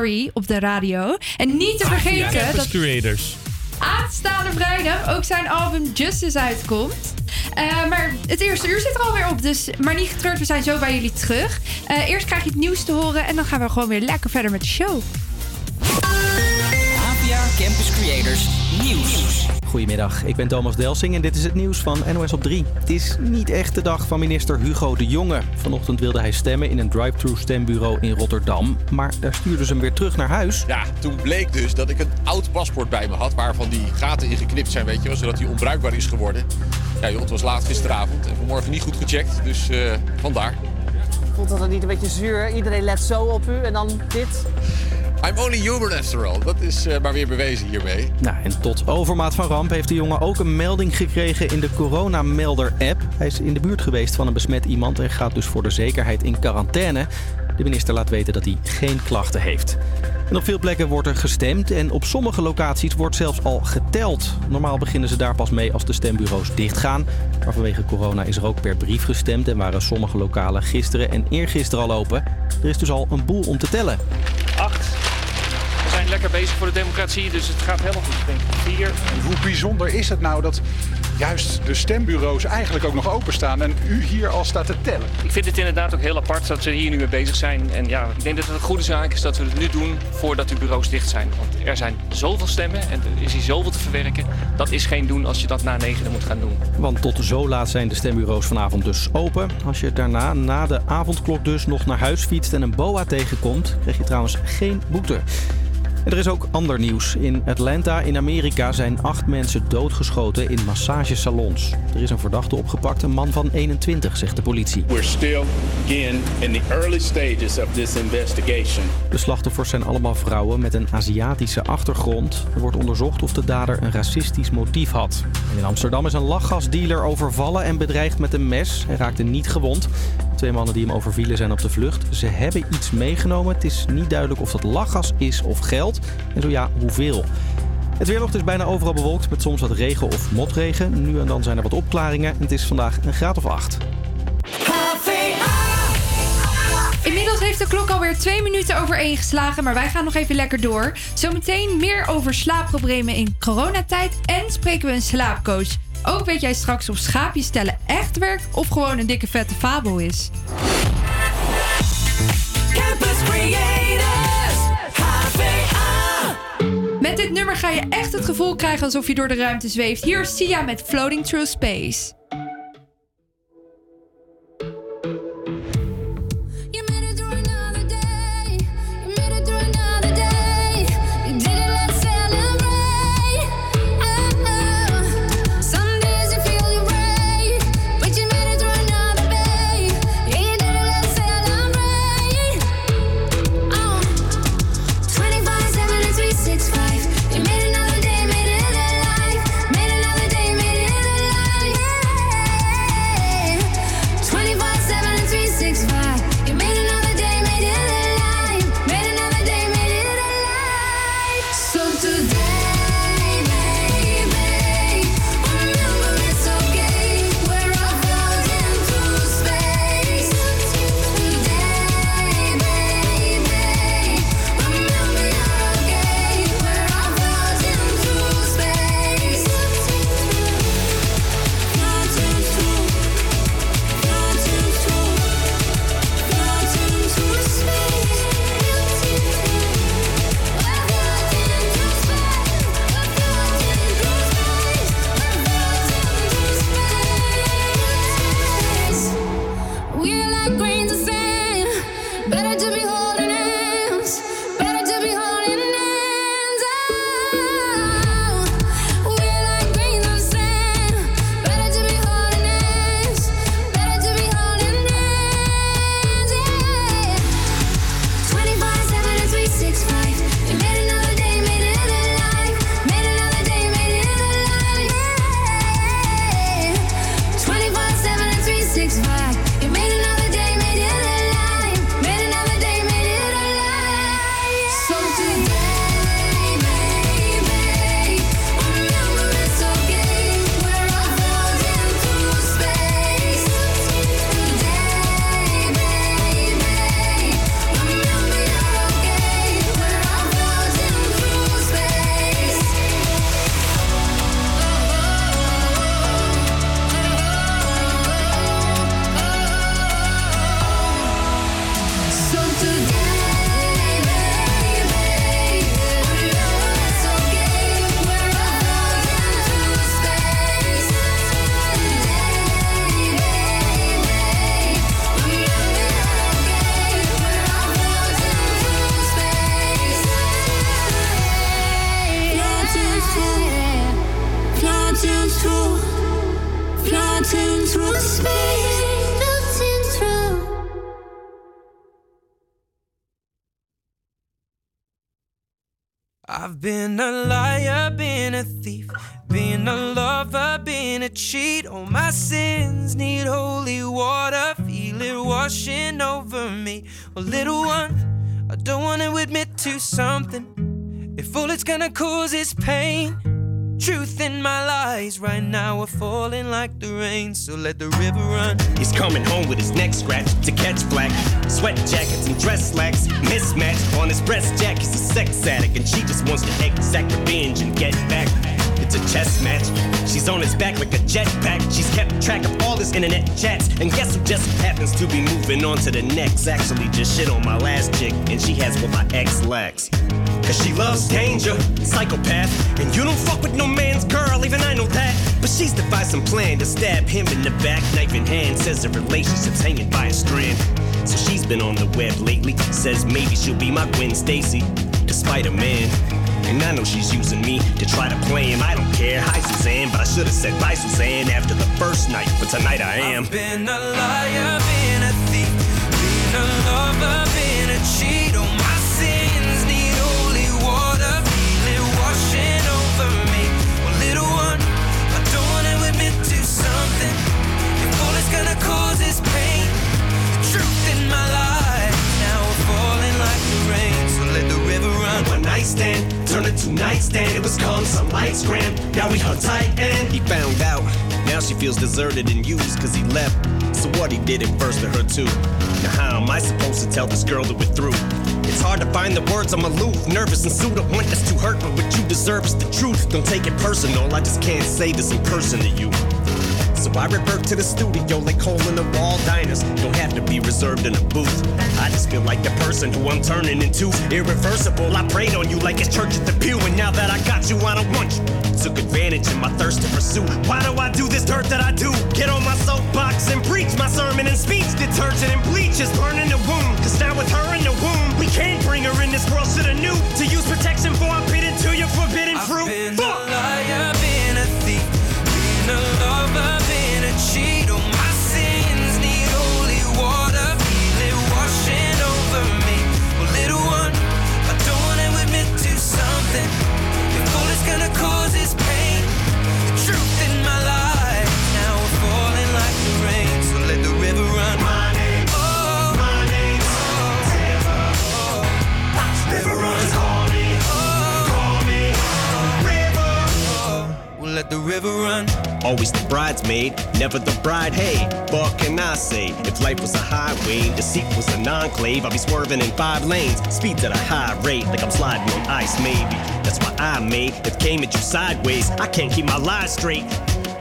Sorry op de radio. En niet te vergeten dat Creators. aanstaande vrijdag ook zijn album Justice uitkomt. Eh, maar het eerste uur zit er alweer op, dus maar niet getreurd, we zijn zo bij jullie terug. Eh, eerst krijg je het nieuws te horen en dan gaan we gewoon weer lekker verder met de show. APA Campus Creators Nieuws. Goedemiddag, ik ben Thomas Delsing en dit is het nieuws van NOS op 3. Het is niet echt de dag van minister Hugo de Jonge. Vanochtend wilde hij stemmen in een drive-thru stembureau in Rotterdam. Maar daar stuurden ze hem weer terug naar huis. Ja, toen bleek dus dat ik een oud paspoort bij me had... waarvan die gaten in geknipt zijn, weet je wel, zodat hij onbruikbaar is geworden. Ja joh, het was laat gisteravond en vanmorgen niet goed gecheckt, dus eh, vandaar. Voelt dat het niet een beetje zuur? Iedereen let zo op u en dan dit? I'm only human after all. Dat is eh, maar weer bewezen hiermee. Nou, en tot overmaat van ramp heeft de jongen ook een melding gekregen in de coronamelder-app. Hij is in de buurt geweest van een besmet iemand en gaat dus voor de zekerheid in quarantaine. De minister laat weten dat hij geen klachten heeft. En op veel plekken wordt er gestemd en op sommige locaties wordt zelfs al geteld. Normaal beginnen ze daar pas mee als de stembureaus dichtgaan. Maar vanwege corona is er ook per brief gestemd en waren sommige lokalen gisteren en eergisteren al open. Er is dus al een boel om te tellen. Acht lekker bezig voor de democratie, dus het gaat helemaal goed. Denk ik. Vier. En hoe bijzonder is het nou dat juist de stembureaus eigenlijk ook nog openstaan en u hier al staat te tellen? Ik vind het inderdaad ook heel apart dat we hier nu mee bezig zijn. En ja, ik denk dat het een goede zaak is dat we het nu doen voordat de bureaus dicht zijn. Want er zijn zoveel stemmen en er is hier zoveel te verwerken. Dat is geen doen als je dat na negenen moet gaan doen. Want tot zo laat zijn de stembureaus vanavond dus open. Als je daarna, na de avondklok dus, nog naar huis fietst en een boa tegenkomt, krijg je trouwens geen boete. En er is ook ander nieuws. In Atlanta in Amerika zijn acht mensen doodgeschoten in massagesalons. Er is een verdachte opgepakt, een man van 21, zegt de politie. We're still, again, in the early stages of this investigation. De slachtoffers zijn allemaal vrouwen met een Aziatische achtergrond. Er wordt onderzocht of de dader een racistisch motief had. En in Amsterdam is een lachgasdealer overvallen en bedreigd met een mes. Hij raakte niet gewond. Twee mannen die hem overvielen zijn op de vlucht. Ze hebben iets meegenomen. Het is niet duidelijk of dat lachgas is of geld. En zo ja, hoeveel. Het weer is bijna overal bewolkt met soms wat regen of motregen. Nu en dan zijn er wat opklaringen. En het is vandaag een graad of 8. Inmiddels heeft de klok alweer twee minuten over één geslagen, maar wij gaan nog even lekker door. Zometeen meer over slaapproblemen in coronatijd en spreken we een slaapcoach. Ook weet jij straks of schaapjes stellen echt werkt of gewoon een dikke vette fabel is. Campus Met dit nummer ga je echt het gevoel krijgen alsof je door de ruimte zweeft. Hier is Sia met Floating Through Space. To the next? Actually, just shit on my last chick, and she has what my ex lacks. Cause she loves danger, psychopath. And you don't fuck with no man's girl, even I know that. But she's devised some plan to stab him in the back, knife in hand. Says the relationship's hanging by a strand. So she's been on the web lately. Says maybe she'll be my Gwen Stacy, despite a man. And I know she's using me to try to play him. I don't care. Hi, Suzanne, but I should have said bye, Suzanne, after the first night. But tonight I am. Been a liar, nightstand. It was calm, some lights grand. Now we tight and he found out. Now she feels deserted and used cause he left. So what he did it first to her too. Now how am I supposed to tell this girl that we're through? It's hard to find the words, I'm aloof, nervous and sued. I want this to hurt, but what you deserve is the truth. Don't take it personal, I just can't say this in person to you. So I revert to the studio like hole in the wall diners. Don't have to be reserved in a booth. I just feel like the person who I'm turning into. Irreversible, I prayed on you like it's church at the pew. And now that I got you, I don't want you. Took advantage of my thirst to pursue. Why do I do this dirt that I do? Get on my soapbox and preach my sermon and speech. Detergent and bleach is burning the wound. Cause now with her in the womb, we can't bring her in this world. Shoulda knew to use protection for I'm bitten to your forbidden fruit. I've Been Fuck! The river run. Always the bridesmaid, never the bride. Hey, what can I say? If life was a highway, deceit was an enclave, I'd be swerving in five lanes, speeds at a high rate, like I'm sliding on ice, maybe. That's why I made it came at you sideways. I can't keep my lies straight.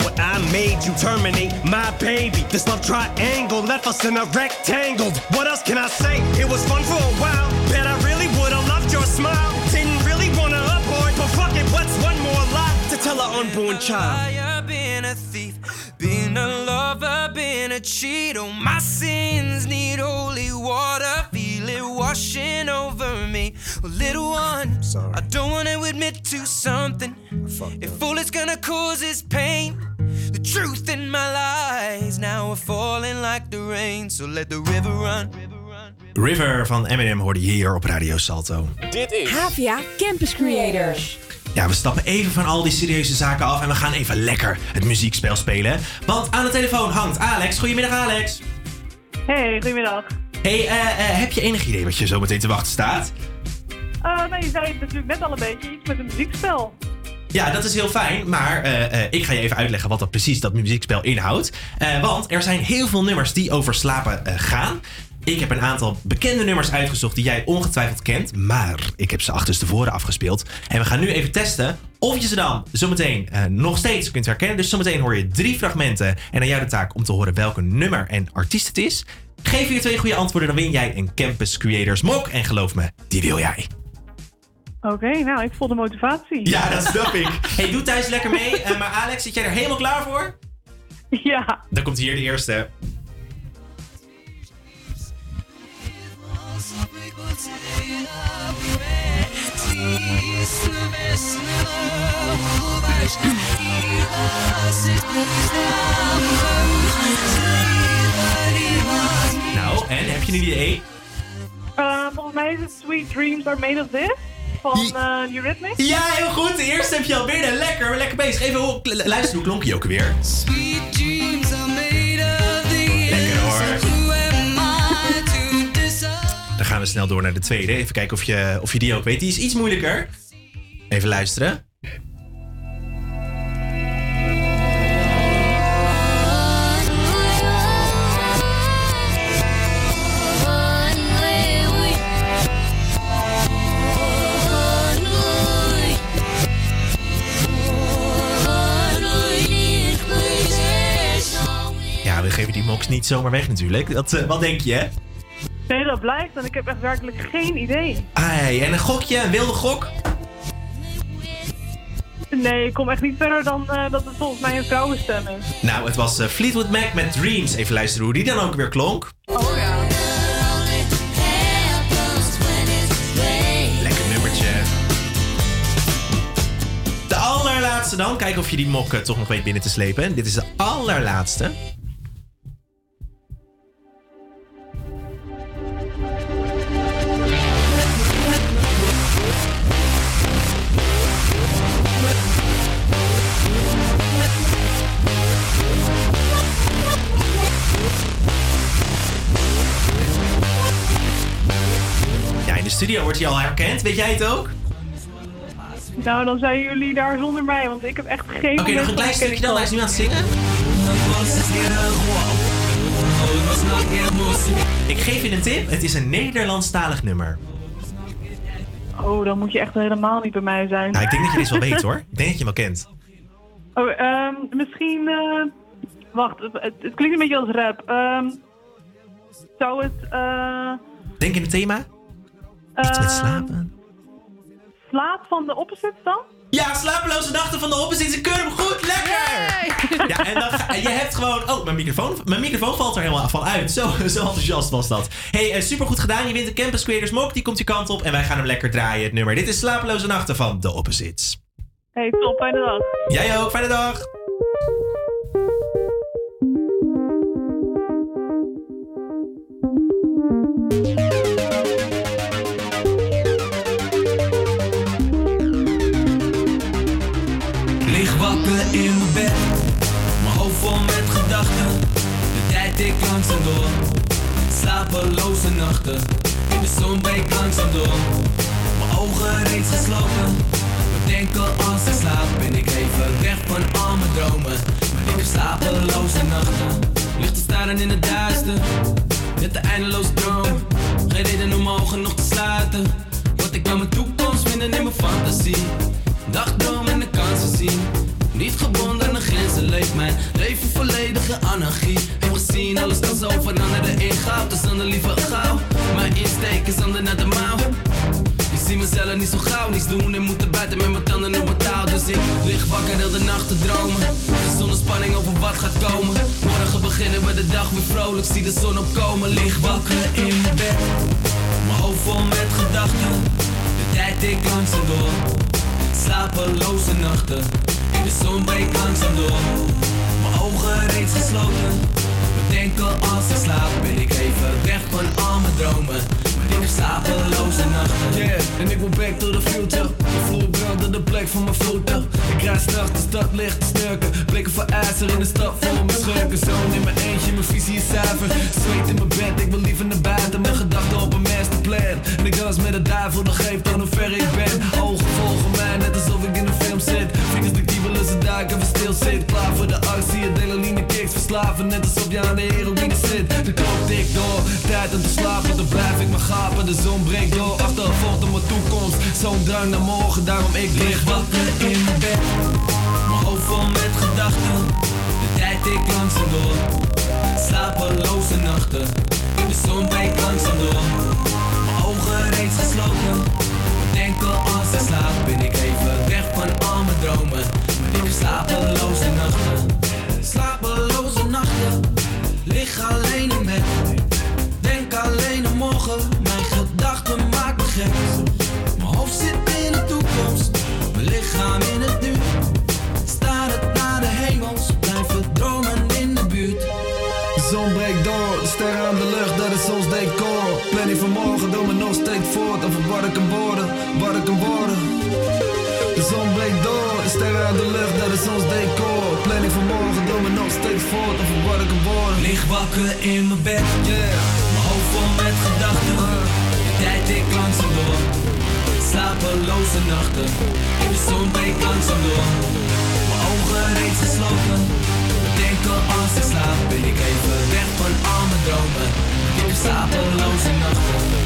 What I made you terminate my baby. This love triangle left us in a rectangle. What else can I say? It was fun for a while. Bet I really would've loved your smile. Tell an unborn child? liar, been a thief, been a lover, been a cheat. Oh, my sins need holy water, feel it washing over me. Well, little one, Sorry. I don't wanna admit to something. If all it's gonna cause is pain, the truth in my lies now are falling like the rain. So let the river run. River van Eminem hoorde je hier op Radio Salto. Dit is HVA Campus Creators. Ja, we stappen even van al die serieuze zaken af en we gaan even lekker het muziekspel spelen. Want aan de telefoon hangt Alex. Goedemiddag Alex. Hey, goedemiddag. Hey, eh, eh, heb je enig idee wat je zo meteen te wachten staat? Uh, nou, je zei het natuurlijk net al een beetje, iets met een muziekspel. Ja, dat is heel fijn, maar ik ga je even uitleggen wat dat precies dat muziekspel inhoudt. Want er zijn heel veel nummers die over slapen gaan. Ik heb een aantal bekende nummers uitgezocht die jij ongetwijfeld kent, maar ik heb ze achterstevoren afgespeeld. En we gaan nu even testen of je ze dan zometeen eh, nog steeds kunt herkennen. Dus zometeen hoor je drie fragmenten en aan jou de taak om te horen welke nummer en artiest het is. Geef je twee goede antwoorden, dan win jij een Campus Creators mok. En geloof me, die wil jij. Oké, nou, ik voel de motivatie. Ja, dat snap ik. Hey, doe thuis lekker mee. Eh, maar Alex, zit jij er helemaal klaar voor? Ja. Dan komt hier de eerste. Nou, en heb je een idee? Eh, volgens mij is het Sweet Dreams Are Made of This van uh, Eurythmics. Ja, heel goed. De eerste heb je al binnen. Lekker, lekker bezig. Even l- luisteren, hoe klonk je ook weer? Lekker gaan we snel door naar de tweede. Even kijken of je, of je die ook weet. Die is iets moeilijker. Even luisteren. Ja, we geven die moks niet zomaar weg natuurlijk. Eh, wat denk je? hè? Nee, dat blijkt en ik heb echt werkelijk geen idee. Ai, en een gokje, een wilde gok? Nee, ik kom echt niet verder dan eh, dat het volgens mij een vrouwenstem is. Nou, het was eh, Fleetwood Mac met Dreams. Even luisteren hoe die dan ook weer klonk. Oh ja. Lekker nummertje. De allerlaatste dan. Kijken of je die mok toch nog weet binnen te slepen. Dit is de allerlaatste. Hij al herkend. Weet jij het ook? Nou, dan zijn jullie daar zonder mij, want ik heb echt geen Oké, nog een klein stukje dan. Hij is nu aan het zingen. Ik geef je een tip. Het is een Nederlandstalig nummer. Oh, dan moet je echt helemaal niet bij mij zijn. Nou, ik denk dat je dit wel weet hoor. Ik denk dat je hem wel kent. Oh, ehm, misschien... eh, wacht, het, klinkt een beetje als rap. Ehm, zou het... eh Denk in het thema? Iets met ehm, slapen. Slaap van de opposites dan? Ja, slapeloze nachten van de oppositie. Ze kunnen hem goed. Lekker! Ja, en, dan, je hebt gewoon... Oh, mijn microfoon, mijn microfoon valt er helemaal van uit. Zo, zo enthousiast was dat. hey, eh, super goed gedaan. Je wint de Campus Creators Mok. Die komt je kant op. En wij gaan hem lekker draaien, het nummer. Dit is Slapeloze Nachten van de Opposites. Hey, top, fijne dag. Jij ook. Fijne dag. Tikt langzaam door, slapeloze nachten. In de zon breekt langzaam door, mijn ogen reeds gesloten. Bedenken als ik slaap, ben ik even weg van al mijn dromen. Maar ik heb slapeloze nachten, ligt te staren in het duister. Met de eindeloze droom, geen reden om ogen nog te sluiten. Want ik kan mijn toekomst vinden in mijn fantasie. Dagdromen en de kansen zien. Niet gebonden aan grenzen leeft mijn leven volledige anarchie. Alles kan zo veranderen in goud. Dus dan de liever gauw. Mijn insteek is ander naar de mouw. Ik zie mezelf niet zo gauw niets doen en moet er buiten met mijn tanden op mijn touw. Dus ik lig wakker heel de nacht te dromen. Zonder spanning over wat gaat komen. Morgen beginnen we de dag weer vrolijk. Zie de zon opkomen, lig wakker in mijn bed. Mijn hoofd vol met gedachten. De tijd tikt langzaam door. Slapeloze nachten. De zon breekt langzaam door. Mijn ogen reeds gesloten. Bedenken als ik slaap ben ik even weg van al mijn dromen. Maar ik slapeloze nachten. Yeah, en ik wil back to the future. De vloer brandde de plek van mijn voeten. Ik rijd straks de stad licht te snurken. Blikken voor ijzer in de stad vol mijn schurken. Zoon in mijn eentje, mijn visie is zuiver. Zweet in mijn bed, ik wil liever naar buiten. Mijn gedachten op een masterplan. En ik dans met de duivel, dat geeft aan hoe ver ik ben. Ogen volgen mij, net alsof ik in een film zit. Vingers de kiebelen, ze duiken, even stil zit. Klaar voor de actie, adrenaline kicks verslaven. Net alsof je aan de heroïne zit. De klok tikt door, tijd om te slapen. Dan blijf ik maar gapen, de zon breekt door. Achtervolgt op mijn toekomst, zo'n drang naar morgen. Daarom ik lig wakker in mijn bed. Mijn hoofd vol met gedachten. De tijd tikt langzaam door. Slapeloze nachten. De zon breekt langzaam door. Mijn ogen reeds gesloten. Denken als ik slaap ik wakker in mijn bed, yeah. Mijn hoofd vol met gedachten. De tijd ik langzaam door. Slapeloze nachten. In de zon breekt langzaam door. Mijn ogen reeds gesloten. Denk Denken als ik slaap, ben ik even weg van al mijn dromen. Ik heb slapeloze nachten.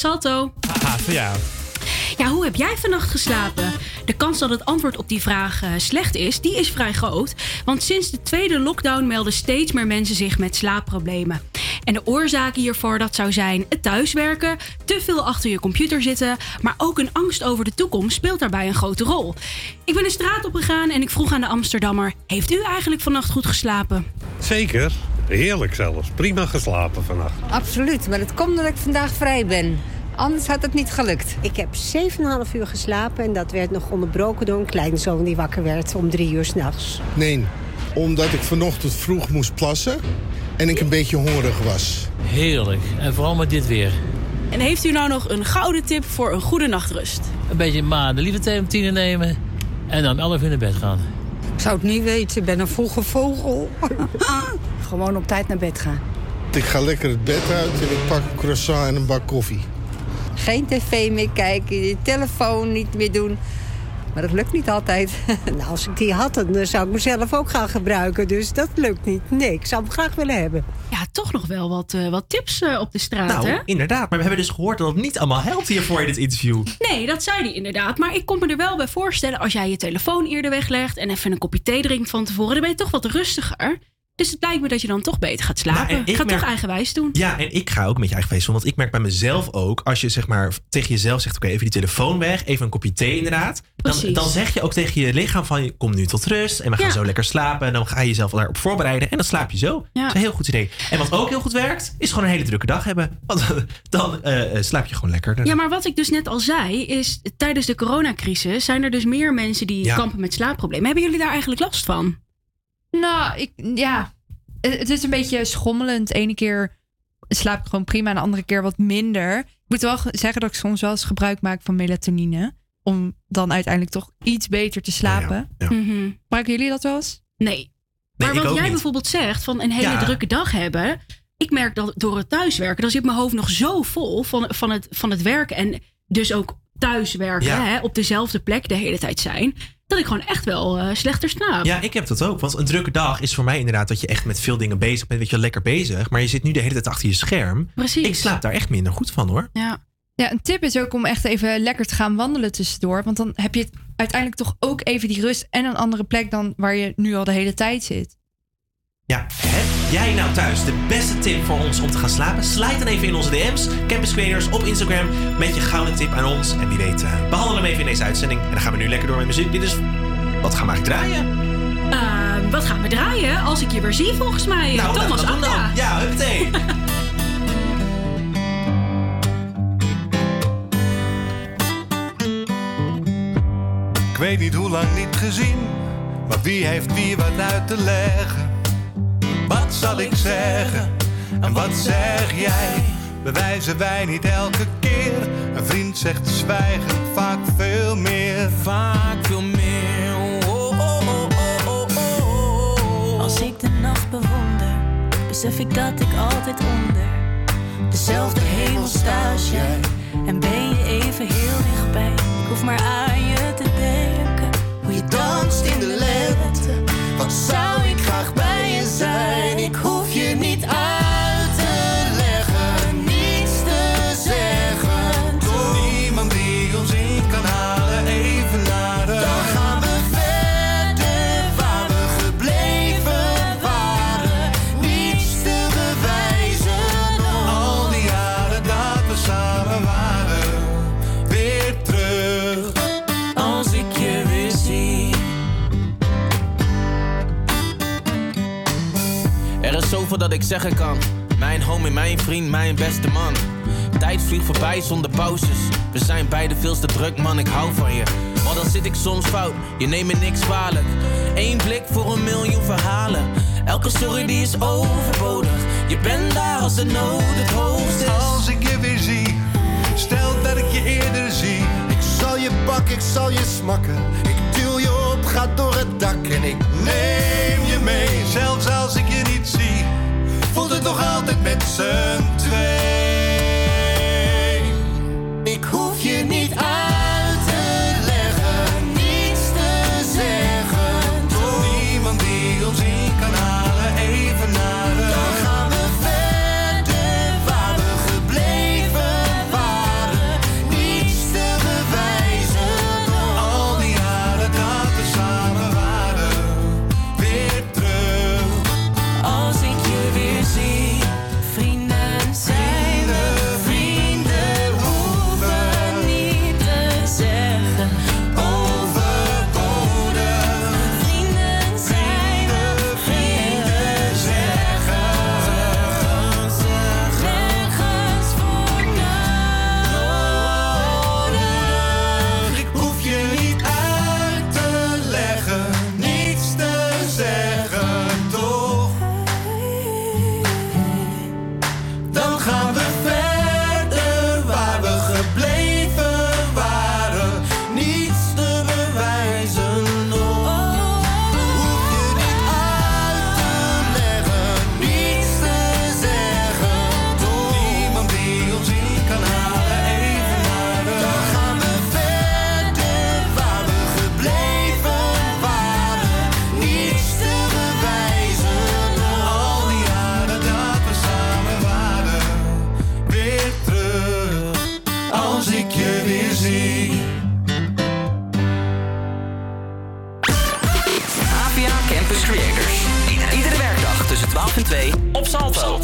Salto. Haha, ja. Ja, hoe heb jij vannacht geslapen? De kans dat het antwoord op die vraag eh, slecht is, die is vrij groot. Want sinds de tweede lockdown melden steeds meer mensen zich met slaapproblemen. En de oorzaken hiervoor dat zou zijn het thuiswerken, te veel achter je computer zitten, maar ook een angst over de toekomst speelt daarbij een grote rol. Ik ben de straat op gegaan en ik vroeg aan de Amsterdammer: heeft u eigenlijk vannacht goed geslapen? Zeker. Heerlijk zelfs. Prima geslapen vannacht. Absoluut, maar het komt omdat ik vandaag vrij ben. Anders had het niet gelukt. Ik heb 7,5 uur geslapen en dat werd nog onderbroken door een kleinzoon die wakker werd om drie uur s'nachts. Nee, omdat ik vanochtend vroeg moest plassen en ik een beetje hongerig was. Heerlijk. En vooral met dit weer. En heeft u nou nog een gouden tip voor een goede nachtrust? Een beetje maanden lieve thee om tien nemen. En dan 11 uur naar bed gaan. Ik zou het niet weten, ik ben een vroege vogel. Gewoon op tijd naar bed gaan. Ik ga lekker het bed uit en ik pak een croissant en een bak koffie. Geen tv meer kijken, je telefoon niet meer doen. Maar dat lukt niet altijd. Nou, als ik die had, dan zou ik mezelf ook gaan gebruiken. Dus dat lukt niet. Nee, ik zou hem graag willen hebben. Ja, toch nog wel wat, eh, wat tips eh, op de straat, hè? Nou, inderdaad. Maar we hebben dus gehoord dat het niet allemaal helpt hiervoor in dit interview. Nee, dat zei hij inderdaad. Maar ik kon me er wel bij voorstellen... als jij je telefoon eerder weglegt... en even een kopje thee drinkt van tevoren... dan ben je toch wat rustiger. Dus het lijkt me dat je dan toch beter gaat slapen. Nou, ik Ga merk- toch eigenwijs doen. Ja, en ik ga ook met je eigen feest doen. Want ik merk bij mezelf ook, als je zeg maar tegen jezelf zegt: Oké, even die telefoon weg, even een kopje thee inderdaad. Dan, Precies. dan zeg je ook tegen je lichaam: van, Kom nu tot rust en we gaan Ja. zo lekker slapen. En dan ga je jezelf daarop voorbereiden en dan slaap je zo. Dat is een heel goed idee. En wat ook heel goed werkt, is gewoon een hele drukke dag hebben. Want dan eh, eh, slaap je gewoon lekker. Ja, maar wat ik dus net al zei, is tijdens de coronacrisis zijn er dus meer mensen die Ja. kampen met slaapproblemen. Hebben jullie daar eigenlijk last van? Nou, ik, ja. Het is een beetje schommelend. De ene keer slaap ik gewoon prima en de andere keer wat minder. Ik moet wel ge- zeggen dat ik soms wel eens gebruik maak van melatonine. Om dan uiteindelijk toch iets beter te slapen. Mhm. Gebruiken jullie dat wel eens? Nee. Maar wat jij niet. bijvoorbeeld zegt van een hele Ja. drukke dag hebben. Ik merk dat door het thuiswerken, dan zit mijn hoofd nog zo vol van, van, het, van het werken. En dus ook thuiswerken, Ja. hè, op dezelfde plek de hele tijd zijn. Dat ik gewoon echt wel eh, slechter slaap. Ja, ik heb dat ook. Want een drukke dag is voor mij inderdaad dat je echt met veel dingen bezig bent. Weet je, lekker bezig. Maar je zit nu de hele tijd achter je scherm. Precies. Ik slaap daar echt minder goed van hoor. Ja. Ja, een tip is ook om echt even lekker te gaan wandelen tussendoor. Want dan heb je het uiteindelijk toch ook even die rust en een andere plek dan waar je nu al de hele tijd zit. Ja, heb jij nou thuis de beste tip voor ons om te gaan slapen? Slijt dan even in onze DM's, Campus Creators op Instagram met je gouden tip aan ons. En wie weet, eh, behandelen we hem even in deze uitzending. En dan gaan we nu lekker door met muziek. Dit is, wat gaan we eigenlijk draaien? Eh, wat gaan we draaien als ik je weer zie volgens mij? Nou, Thomas Akka. dan. Ja, huppatee. Ik weet niet hoe lang niet gezien, maar wie heeft wie wat uit te leggen? Wat zal ik zeggen en wat zeg jij? Bewijzen wij niet elke keer? Een vriend zegt zwijgen vaak veel meer. Vaak veel meer. Oh, oh, oh, oh, oh, oh. Als ik de nacht bewonder, besef ik dat ik altijd onder dezelfde hemel sta als jij. En ben je even heel dichtbij. Ik hoef maar aan je te denken. Hoe je danst in de lente. Wat zou ik graag hoef je Dat ik zeggen kan. Mijn homie, mijn vriend, mijn beste man. Tijd vliegt voorbij zonder pauzes. We zijn beide veel te druk, man, ik hou van je. Maar dan zit ik soms fout, je neemt me niks kwalijk. Eén blik voor een miljoen verhalen. Elke sorry die is overbodig. Je bent daar als de nood het hoogst is. Als ik je weer zie, stel dat ik je eerder zie. Ik zal je pakken, ik zal je smakken. Ik duw je op, ga door het dak en ik Neem je mee, zelfs als ik je niet zie. Voelt het nog altijd met z'n twee. weer. APA Campus Creators. Iedere werkdag tussen 12 en 2 op Salto.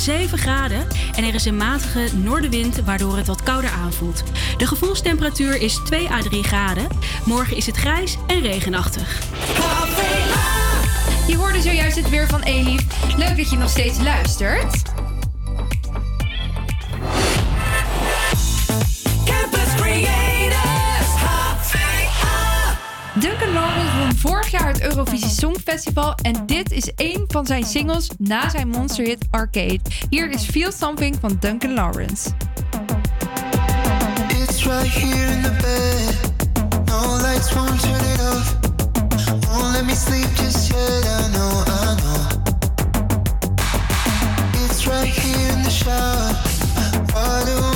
7 graden en er is een matige noordenwind waardoor het wat kouder aanvoelt. De gevoelstemperatuur is 2 à 3 graden. Morgen is het grijs en regenachtig. Je hoorde zojuist het weer van Elif. Leuk dat je nog steeds luistert. Eurovisie Songfestival. En dit is één van zijn singles na zijn monsterhit Arcade. Hier is Feel Something van Duncan Lawrence. It's right here in the bed. No lights won't turn it off. Won't let me sleep just yet. I know, I know. It's right here in the shower. Water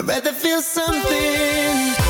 I'd rather feel something.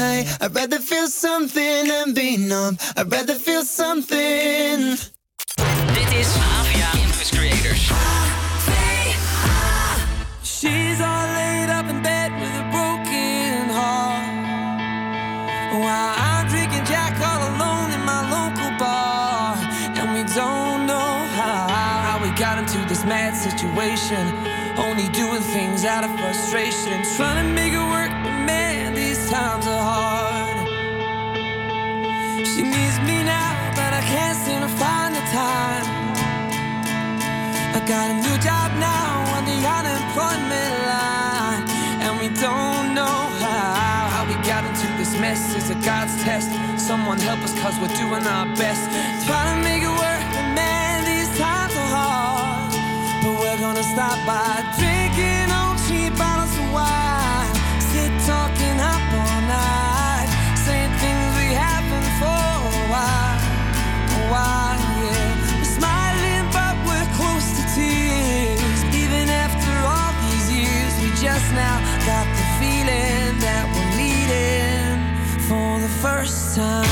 I'd rather feel something than be numb. I'd rather feel something. This is Avia Creators. She's all laid up in bed with a broken heart. While I'm drinking Jack all alone in my local bar. And we don't know how, how we got into this mad situation. Only doing things out of frustration. Trying to make it work times are hard. She needs me now, but I can't seem to find the time. I got a new job now on the unemployment line, and we don't know how. How we got into this mess is a God's test. Someone help us, cause we're doing our best. Trying to make it work, but man, these times are hard. But we're gonna stop by drinking. time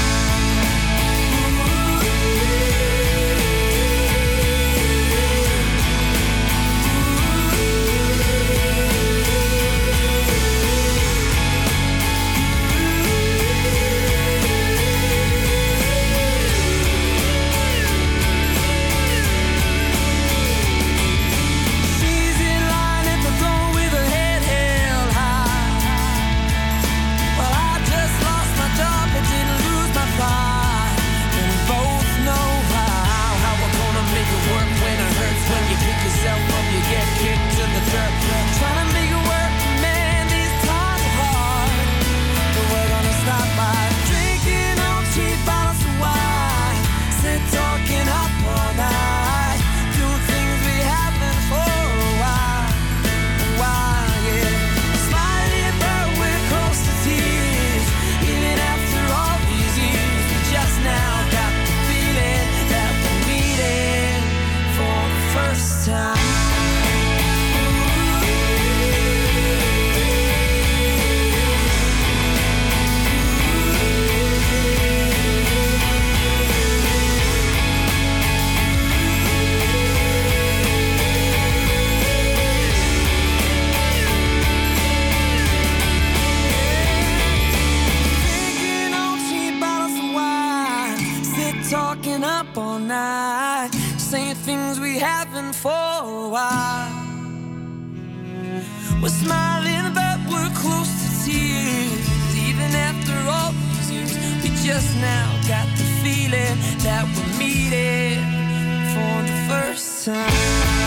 just now got the feeling that we're meeting for the first time.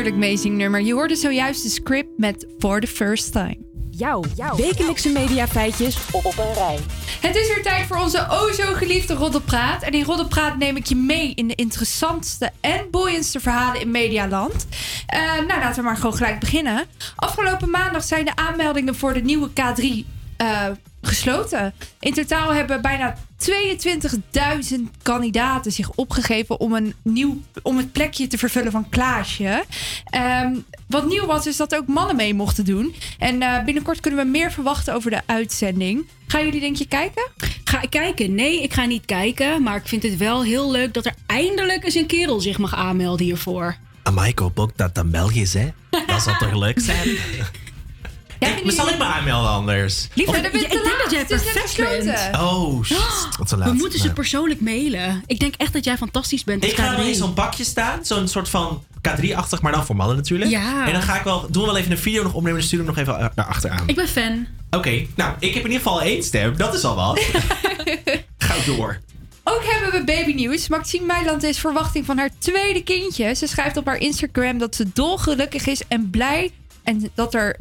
Heerlijk meezingnummer. Je hoorde zojuist de script met For the First Time. Jouw, wekelijkse mediafeitjes op een rij. Het is weer tijd voor onze o zo geliefde Roddelpraat. En in Roddelpraat neem ik je mee in de interessantste en boeiendste verhalen in Medialand. Eh, nou, laten we maar gewoon gelijk beginnen. Afgelopen maandag zijn de aanmeldingen voor de nieuwe K3 eh, gesloten. In totaal hebben bijna 22.000 kandidaten zich opgegeven om, een nieuw, om het plekje te vervullen van Klaasje. Ehm, wat nieuw was, is dat ook mannen mee mochten doen. En eh, binnenkort kunnen we meer verwachten over de uitzending. Gaan jullie denk je kijken? Ga ik kijken? Nee, ik ga niet kijken. Maar ik vind het wel heel leuk dat er eindelijk eens een kerel zich mag aanmelden hiervoor. Amai, ik hoop ook dat dat België is, hè? Dat zou toch leuk zijn? ik, maar zal ik me aanmelden anders? Lieve, Of- ik denk dat jij perfect bent. Oh, shit. Wat zo laat. We moeten ze persoonlijk mailen. Ik denk echt dat jij fantastisch bent. Ik ga K3. wel in zo'n bakje staan. Zo'n soort van K3-achtig, maar dan voor mannen natuurlijk. Ja. En dan ga ik wel, doen we wel even een video nog opnemen en sturen we hem nog even eh, naar achteraan. Ik ben fan. Oké, nou, ik heb in ieder geval één stem. Dat is al wat. Ga door. Ook hebben we babynieuws. Maxime Meiland is verwachting van haar tweede kindje. Ze schrijft op haar Instagram dat ze dolgelukkig is en blij. En dat er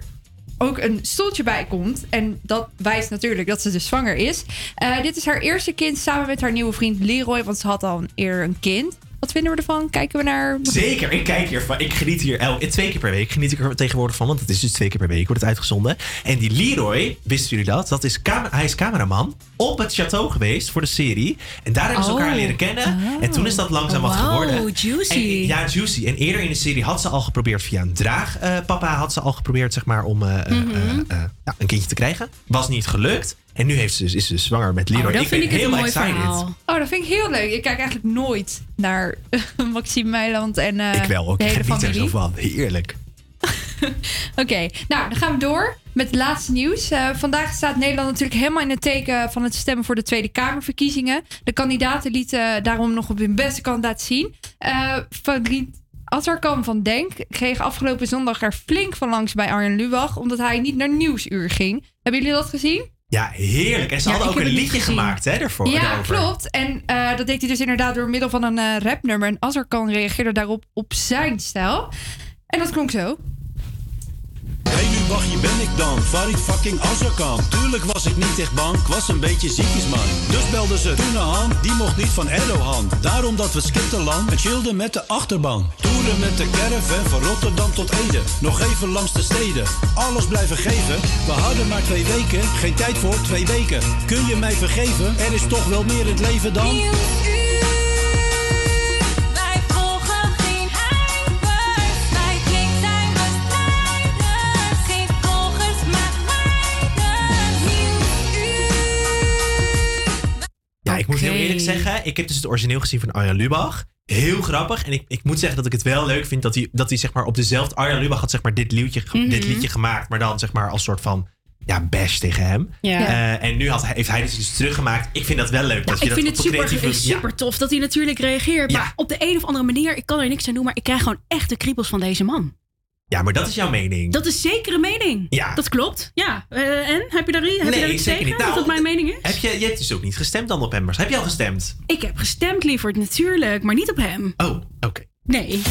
ook een stoeltje bij komt. En dat wijst natuurlijk dat ze dus zwanger is. Eh, dit is haar eerste kind samen met haar nieuwe vriend Leroy. Want ze had al een- eerder een kind. Wat vinden we ervan? Kijken we naar... Zeker, ik kijk hiervan. Ik geniet hier el- twee keer per week. Geniet ik er tegenwoordig van, want het is dus twee keer per week wordt het uitgezonden. En die Leroy, wisten jullie dat? dat is hij is cameraman op het château geweest voor de serie. En daar hebben ze elkaar Oh. leren kennen. En toen is dat langzaam wat Wauw, geworden. juicy. En, ja, juicy. En eerder in de serie had ze al geprobeerd via een draagpapa had ze al geprobeerd zeg maar om eh, eh, Mhm. eh, eh, ja, een kindje te krijgen. Was niet gelukt. En nu heeft ze, dus- is ze zwanger met Leroy. Oh, dat ik vind ik heel mooi excited. verhaal. Oh, dat vind ik heel leuk. Ik kijk eigenlijk nooit naar Maxime Meiland en eh Ik wel ook. Ik geniet er zo van. Heerlijk. Oké, nou dan gaan we door met het laatste nieuws. Eh, vandaag staat Nederland natuurlijk helemaal in het teken van het stemmen voor de Tweede Kamerverkiezingen. De kandidaten lieten daarom nog op hun beste laten zien. Eh vriend Azarkan van Denk kreeg afgelopen zondag er flink van langs bij Arjen Lubach, omdat hij niet naar Nieuwsuur ging. Hebben jullie dat gezien? Ja, heerlijk. En ze Ja, hadden ook een liedje gezien. gemaakt hè, daarvoor. Ja, daarover. klopt. En eh, dat deed hij dus inderdaad door middel van een eh, rapnummer. En Azarkan reageerde daarop op zijn stijl. En dat klonk zo. Hey nu wacht, hier ben ik dan, Farid fucking Azarkan. Tuurlijk was ik niet echt bang, ik was een beetje ziekjes man. Dus belden ze toen Han, die mocht niet van Erdogan. Daarom dat we skipten land en chillden met de achterban. Toeren met de caravan van Rotterdam tot Ede. Nog even langs de steden, alles blijven geven. We hadden maar twee weken, geen tijd voor twee weken. Kun je mij vergeven, er is toch wel meer in het leven dan... Ja, ik moet heel eerlijk zeggen, ik heb dus het origineel gezien van Arjan Lubach. Heel grappig. En ik, ik moet zeggen dat ik het wel leuk vind dat hij, dat hij zeg maar op dezelfde... Arjan Lubach had zeg maar dit liedje, ge- Mhm. dit liedje gemaakt, maar dan zeg maar als soort van... Ja, bash tegen hem. Ja. Eh, en nu had, hij- heeft hij dit dus teruggemaakt. Ik vind dat wel leuk. dat je ik dat vind op het een super, creatieve- ja. super tof dat hij natuurlijk reageert. Maar op de een of andere manier, ik kan er niks aan doen, maar ik krijg gewoon echt de kriebels van deze man. Ja, maar dat is jouw mening. Dat is zeker een mening. Ja. Dat klopt. Ja. Eh, en? Heb je daar, heb nee, je daar zeker dat nou, mijn mening is? Heb je, je hebt dus ook niet gestemd dan op hem. Maar heb je al gestemd? Ik heb gestemd, lieverd. Natuurlijk. Maar niet op hem. Oh, oké. Nee.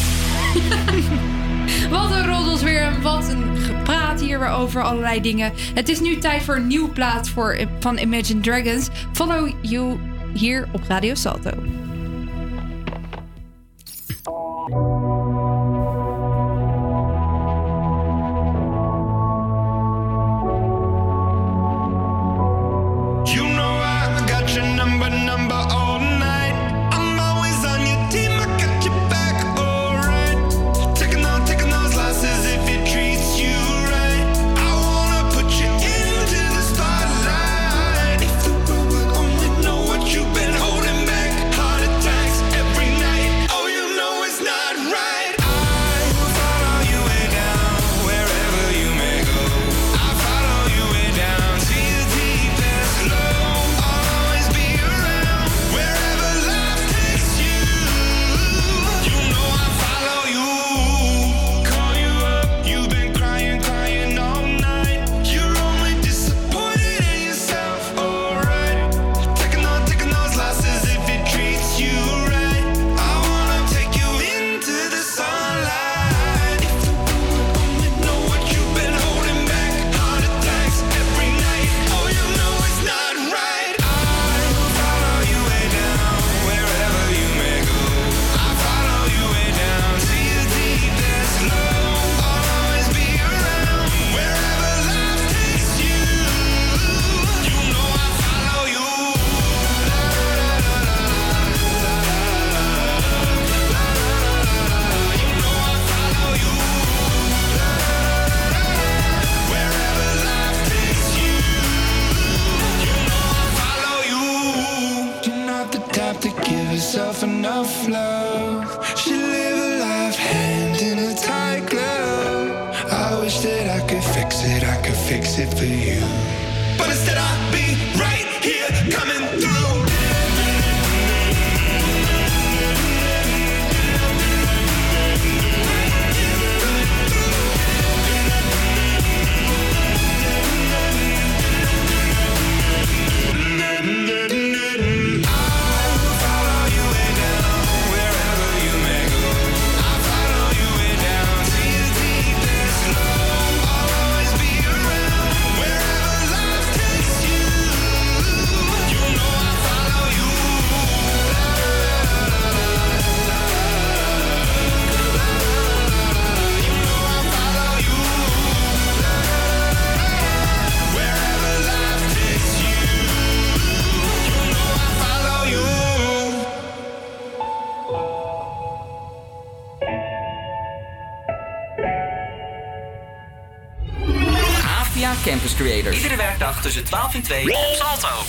Wat een roddels weer en wat een gepraat hier weer over allerlei dingen. Het is nu tijd voor een nieuw plaat van Imagine Dragons. Follow you hier op Radio Salto. tussen 12 en 2 op Salto.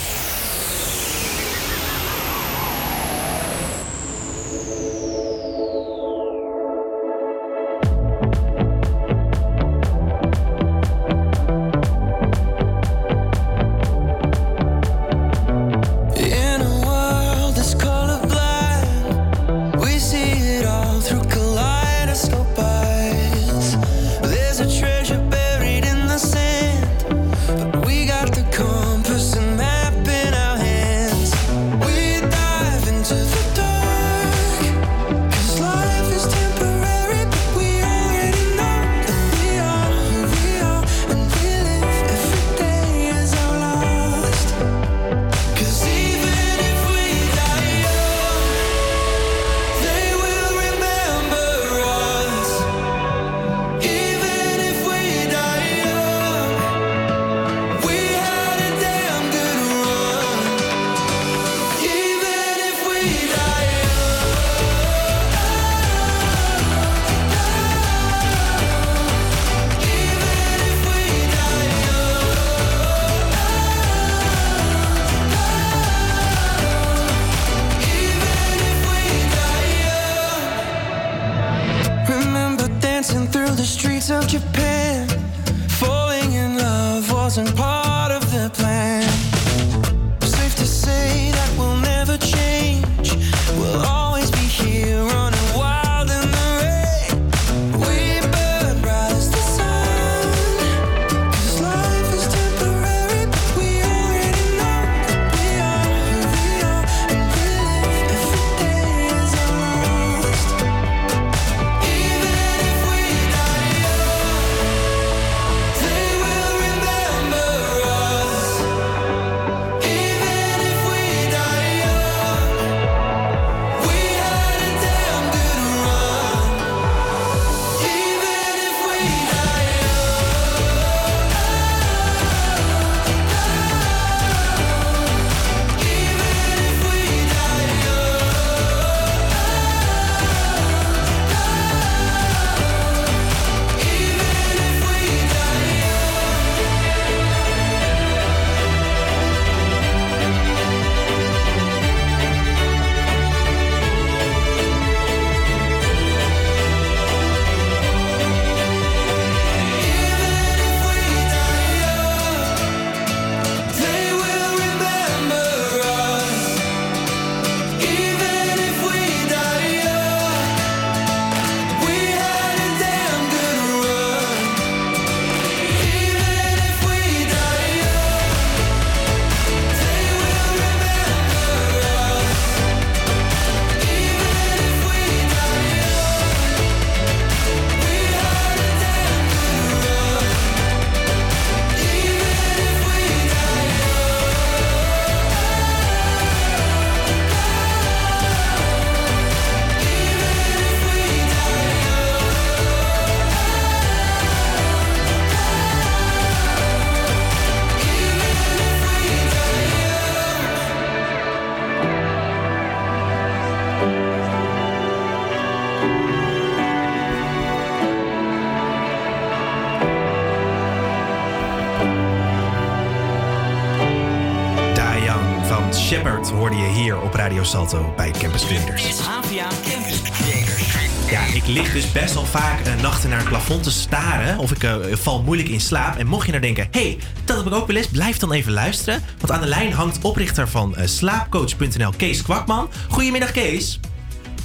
Salto bij Campus Creators. Havia Campus Creators. Ja, ik lig dus best wel vaak eh, nachten naar het plafond te staren. Of ik eh, val moeilijk in slaap. En mocht je nou denken, hey, dat heb ik ook wel eens. Blijf dan even luisteren. Want aan de lijn hangt oprichter van eh, slaapcoach.nl, Kees Kwakman. Goedemiddag, Kees.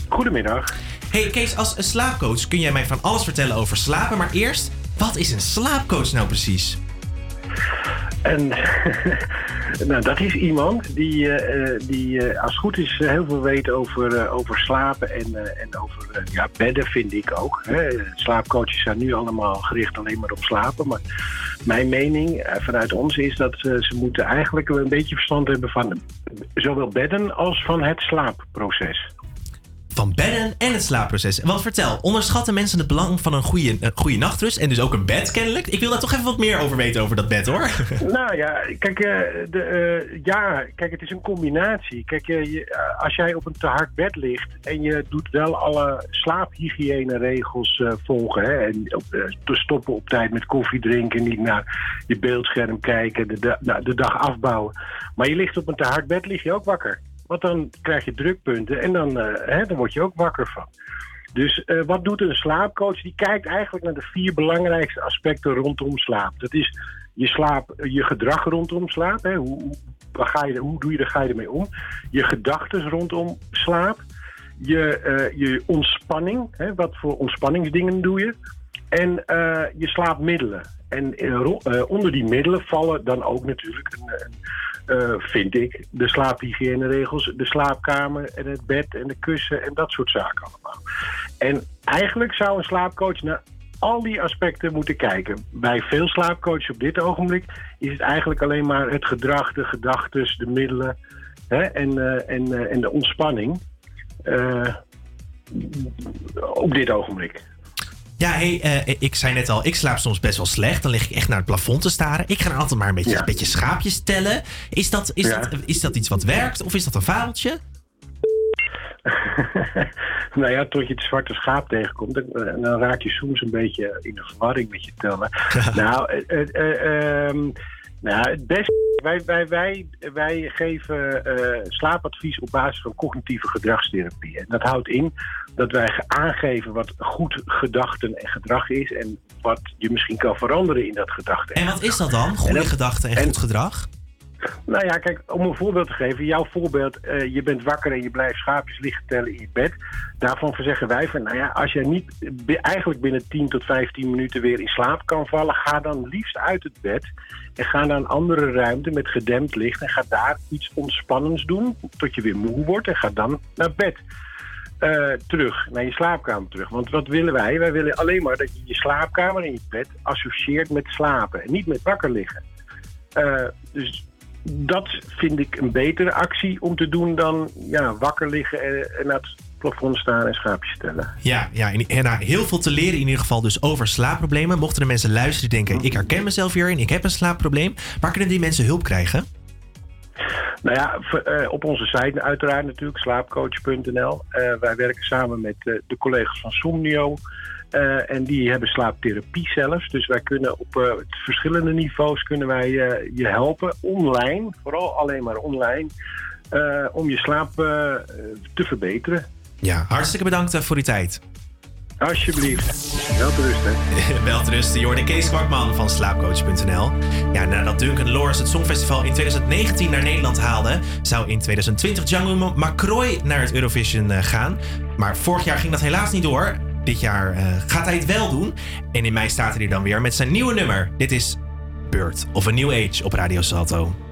Goedemiddag. Hey Kees, als een slaapcoach kun jij mij van alles vertellen over slapen. Maar eerst, wat is een slaapcoach nou precies? En nou, dat is iemand die, eh, eh, die eh, als het goed is heel veel weet over, over slapen en, en over ja, bedden, vind ik ook. Hè. Slaapcoaches zijn nu allemaal gericht alleen maar op slapen. Maar mijn mening vanuit ons is dat ze moeten eigenlijk een beetje verstand hebben van zowel bedden als van het slaapproces. Van bedden en het slaapproces. Want vertel, onderschatten mensen het belang van een goede, een goede nachtrust? En dus ook een bed kennelijk? Ik wil daar toch even wat meer over weten over dat bed hoor. Nou ja, kijk, eh, de, eh, ja, kijk, het is een combinatie. Kijk, eh, je, als jij op een te hard bed ligt en je doet wel alle slaaphygiëne-regels eh, volgen, hè, en te stoppen op tijd met koffie drinken, niet naar je beeldscherm kijken, de, da- nou, de dag afbouwen. Maar je ligt op een te hard bed, lig je ook wakker. Want dan krijg je drukpunten en dan, eh, hè, dan word je ook wakker van. Dus eh, wat doet een slaapcoach? Die kijkt eigenlijk naar de vier belangrijkste aspecten rondom slaap. Dat is je slaap, je gedrag rondom slaap. Hè? Hoe, ga je, hoe doe je er, ga je ermee om? Je gedachten rondom slaap. Je, eh, je ontspanning. Hè? Wat voor ontspanningsdingen doe je? En je slaapmiddelen. En onder die middelen vallen dan ook natuurlijk, een, eh, vind ik, de slaaphygiëneregels, de slaapkamer en het bed en de kussen en dat soort zaken allemaal. En eigenlijk zou een slaapcoach naar al die aspecten moeten kijken. Bij veel slaapcoaches op dit ogenblik is het eigenlijk alleen maar het gedrag, de gedachten, de middelen hè, en, eh, en, eh, en de ontspanning. op dit ogenblik. Ja, hey, eh, ik zei net al, ik slaap soms best wel slecht. Dan lig ik echt naar het plafond te staren. Ik ga altijd maar een beetje, een beetje schaapjes tellen. Is dat, is, Ja. dat, is dat iets wat werkt of is dat een fabeltje? nou ja, tot je het zwarte schaap tegenkomt, dan, eh, dan raak je soms een beetje in de verwarring met je tellen. nou, eh, eh, eh, ehm, nou, het beste. Wij, wij, wij, wij geven eh, slaapadvies op basis van cognitieve gedragstherapie. En dat houdt in dat wij ge- aangeven wat goed gedachten en gedrag is. En wat je misschien kan veranderen in dat gedachte. En wat is dat dan? Goede gedachten en, goed gedrag? Nou ja, kijk, om een voorbeeld te geven. Jouw voorbeeld, eh, je bent wakker en je blijft schaapjes liggen tellen in je bed. Daarvan zeggen wij van, nou ja, als jij niet eigenlijk binnen 10 tot 15 minuten weer in slaap kan vallen, ga dan liefst uit het bed en ga naar een andere ruimte met gedempt licht en ga daar iets ontspannends doen tot je weer moe wordt en ga dan naar bed. Eh, terug, naar je slaapkamer terug. Want wat willen wij? Wij willen alleen maar dat je je slaapkamer en je bed associeert met slapen en niet met wakker liggen. Eh, dus dat vind ik een betere actie om te doen dan ja, wakker liggen en, en naar het plafond staan en schaapjes tellen. Ja, ja en, en nou, heel veel te leren in ieder geval dus over slaapproblemen. Mochten de mensen luisteren die denken, ik herken mezelf hierin, ik heb een slaapprobleem. Waar kunnen die mensen hulp krijgen? Nou ja, eh, op onze site uiteraard natuurlijk, slaapcoach.nl. Eh, wij werken samen met eh, de collega's van Somnio. Eh, en die hebben slaaptherapie zelfs. Dus wij kunnen op eh, verschillende niveaus kunnen wij eh, je helpen online, vooral alleen maar online, om je slaap te verbeteren. Ja, hartstikke bedankt voor die tijd. Alsjeblieft. Wel te rusten. Wel te rusten, je hoorde Kees Kwakman van slaapcoach.nl. Ja, nadat Duncan Lawrence het Songfestival in 2019 naar Nederland haalde, zou in 2020 Django McCroy naar het Eurovision gaan. Maar vorig jaar ging dat helaas niet door. Dit jaar eh, gaat hij het wel doen. En in mei staat hij dan weer met zijn nieuwe nummer. Dit is Bird of a New Age op Radio Salto.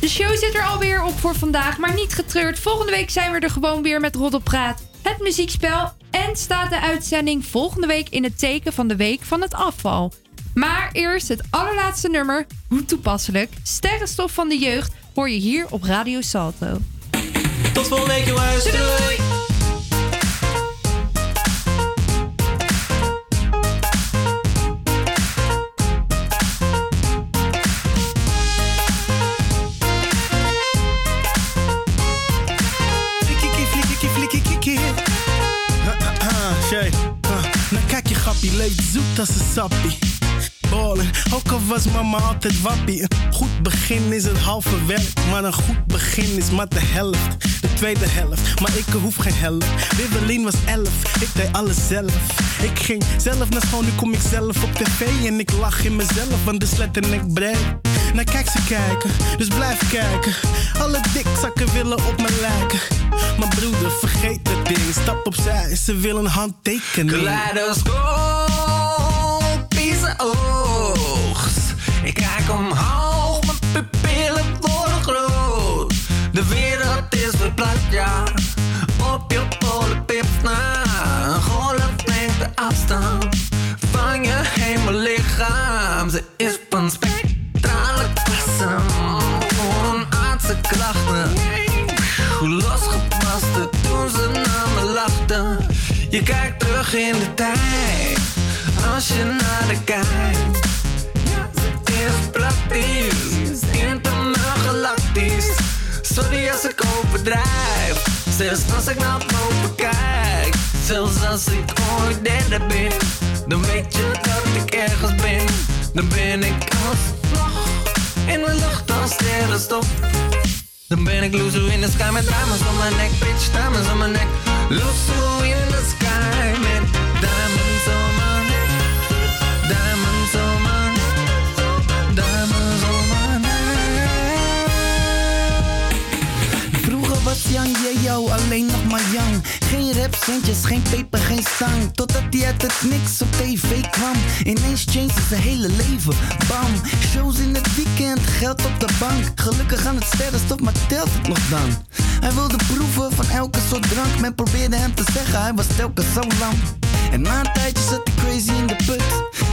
De show zit er alweer op voor vandaag, maar niet getreurd. Volgende week zijn we er gewoon weer met Roddelpraat, het muziekspel. En staat de uitzending volgende week in het teken van de Week van het Afval. Maar eerst het allerlaatste nummer, hoe toepasselijk. Sterrenstof van de jeugd hoor je hier op Radio Salto. Tot volgende week, jongens. Doei. Ballen, ook al was mama altijd wappie. Een goed begin is het halve werk, maar een goed begin is maar de helft. De tweede helft, maar ik hoef geen helft. Wibbelin was elf, ik deed alles zelf. Ik ging zelf naar school, nu kom ik zelf op tv. En ik lach in mezelf, want de sletten ik breed. Nou kijk ze kijken, dus blijf kijken. Alle dikzakken willen op me lijken. Maar broeder, vergeet het ding, stap opzij, ze willen handtekening. Kaleidoscopische Ik kijk omhoog, mijn pupillen worden groot. De wereld is verplaatst, ja. Op je polenpips na. Golf neemt de afstand van je hemellichaam. Ze is van spectrale klasse. Onaardse krachten. Losgepaste toen ze naar me lachten. Je kijkt terug in de tijd. Als je naar de kijkt. Is praktisch. Intergalactisch. Sorry als ik overdrijf. Zelfs als ik naar boven kijk. Zelfs als ik ooit derde ben. Dan weet je dat ik ergens ben. Dan ben ik alsnog in de lucht als sterrenstof. Dan ben ik loezo in de sky met diamonds om mijn nek, bitch, diamonds om mijn nek. Loezo in de sky met diamonds om Jan jou alleen nog maar Jan. Geen rapcentjes, geen peper, geen zang. Totdat hij uit het niks op tv kwam. Ineens changed zijn hele leven. Bam, shows in het weekend, geld op de bank. Gelukkig aan het sterrenstof, maar telt het nog dan? Hij wilde proeven van elke soort drank. Men probeerde hem te zeggen, hij was telkens zo lang. En na een tijdje zat hij crazy in de put.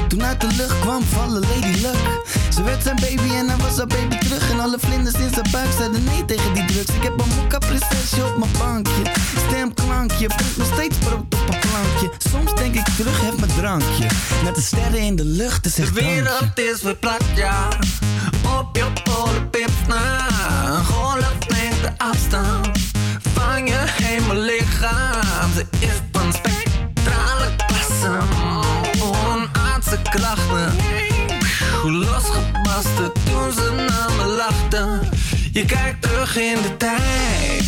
Toen uit de lucht kwam vallen Lady Luck. Ze werd zijn baby en hij was haar baby terug. En alle vlinders in zijn buik zeiden nee tegen die drugs. Ik heb een mokka prinsesje op mijn bankje. Stemklankje, brengt nog steeds brood op een plankje. Soms denk ik terug, heb mijn drankje. Met de sterren in de lucht, is De echt dankje. wereld is verplakt, ja. Op je polenpips na. Golf neemt de afstand van je hemellichaam. Ze is van spectrale klasse. Onaardse krachten. Losgebasten toen ze naar me lachten. Je kijkt terug in de tijd.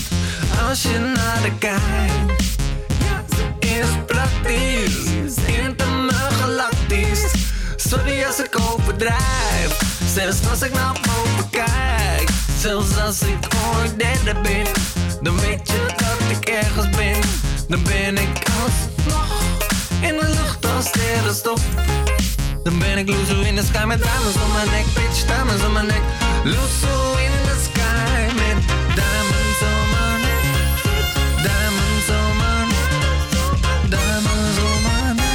Als je naar de kijkt. Is praktisch. Intergalactisch. Sorry als ik overdrijf. Zelfs als ik naar boven kijk. Zelfs als ik ooit derde ben. Dan weet je dat ik ergens ben. Dan ben ik alsnog in de lucht als sterrenstof. Dan ben ik loezo in de sky met diamonds om mijn nek. Bitch, diamonds om mijn nek. Loezo in de sky met diamonds om mijn nek. Diamonds om mijn nek. Diamonds om mijn nek.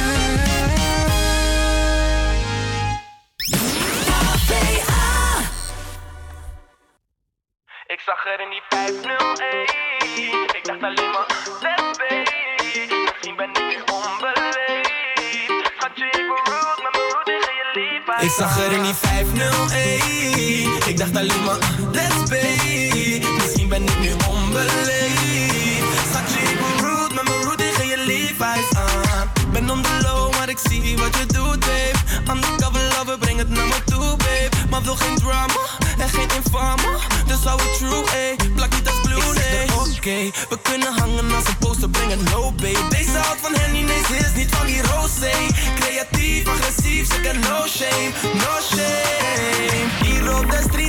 Ik zag er in die 501. Ik dacht alleen maar, Ik zag er in die 501 Ik dacht alleen maar, let's be. Misschien ben ik nu onbeleefd. Schatje, ik ben rude, met mijn rude tegen je Levi's aan. Ben on the low, maar ik zie wat je doet, babe. Undercover lover, breng het naar me toe, babe. Maar wil geen drama en geen infame Dus hou het true, ey. Plak niet als blue, nee Oké, we kunnen hangen als een poster, breng het low, babe. Deze houdt van Henny, nee, ze is niet van die rosé Creatief, agressief, ze kent no shame, no shame. Hier op de street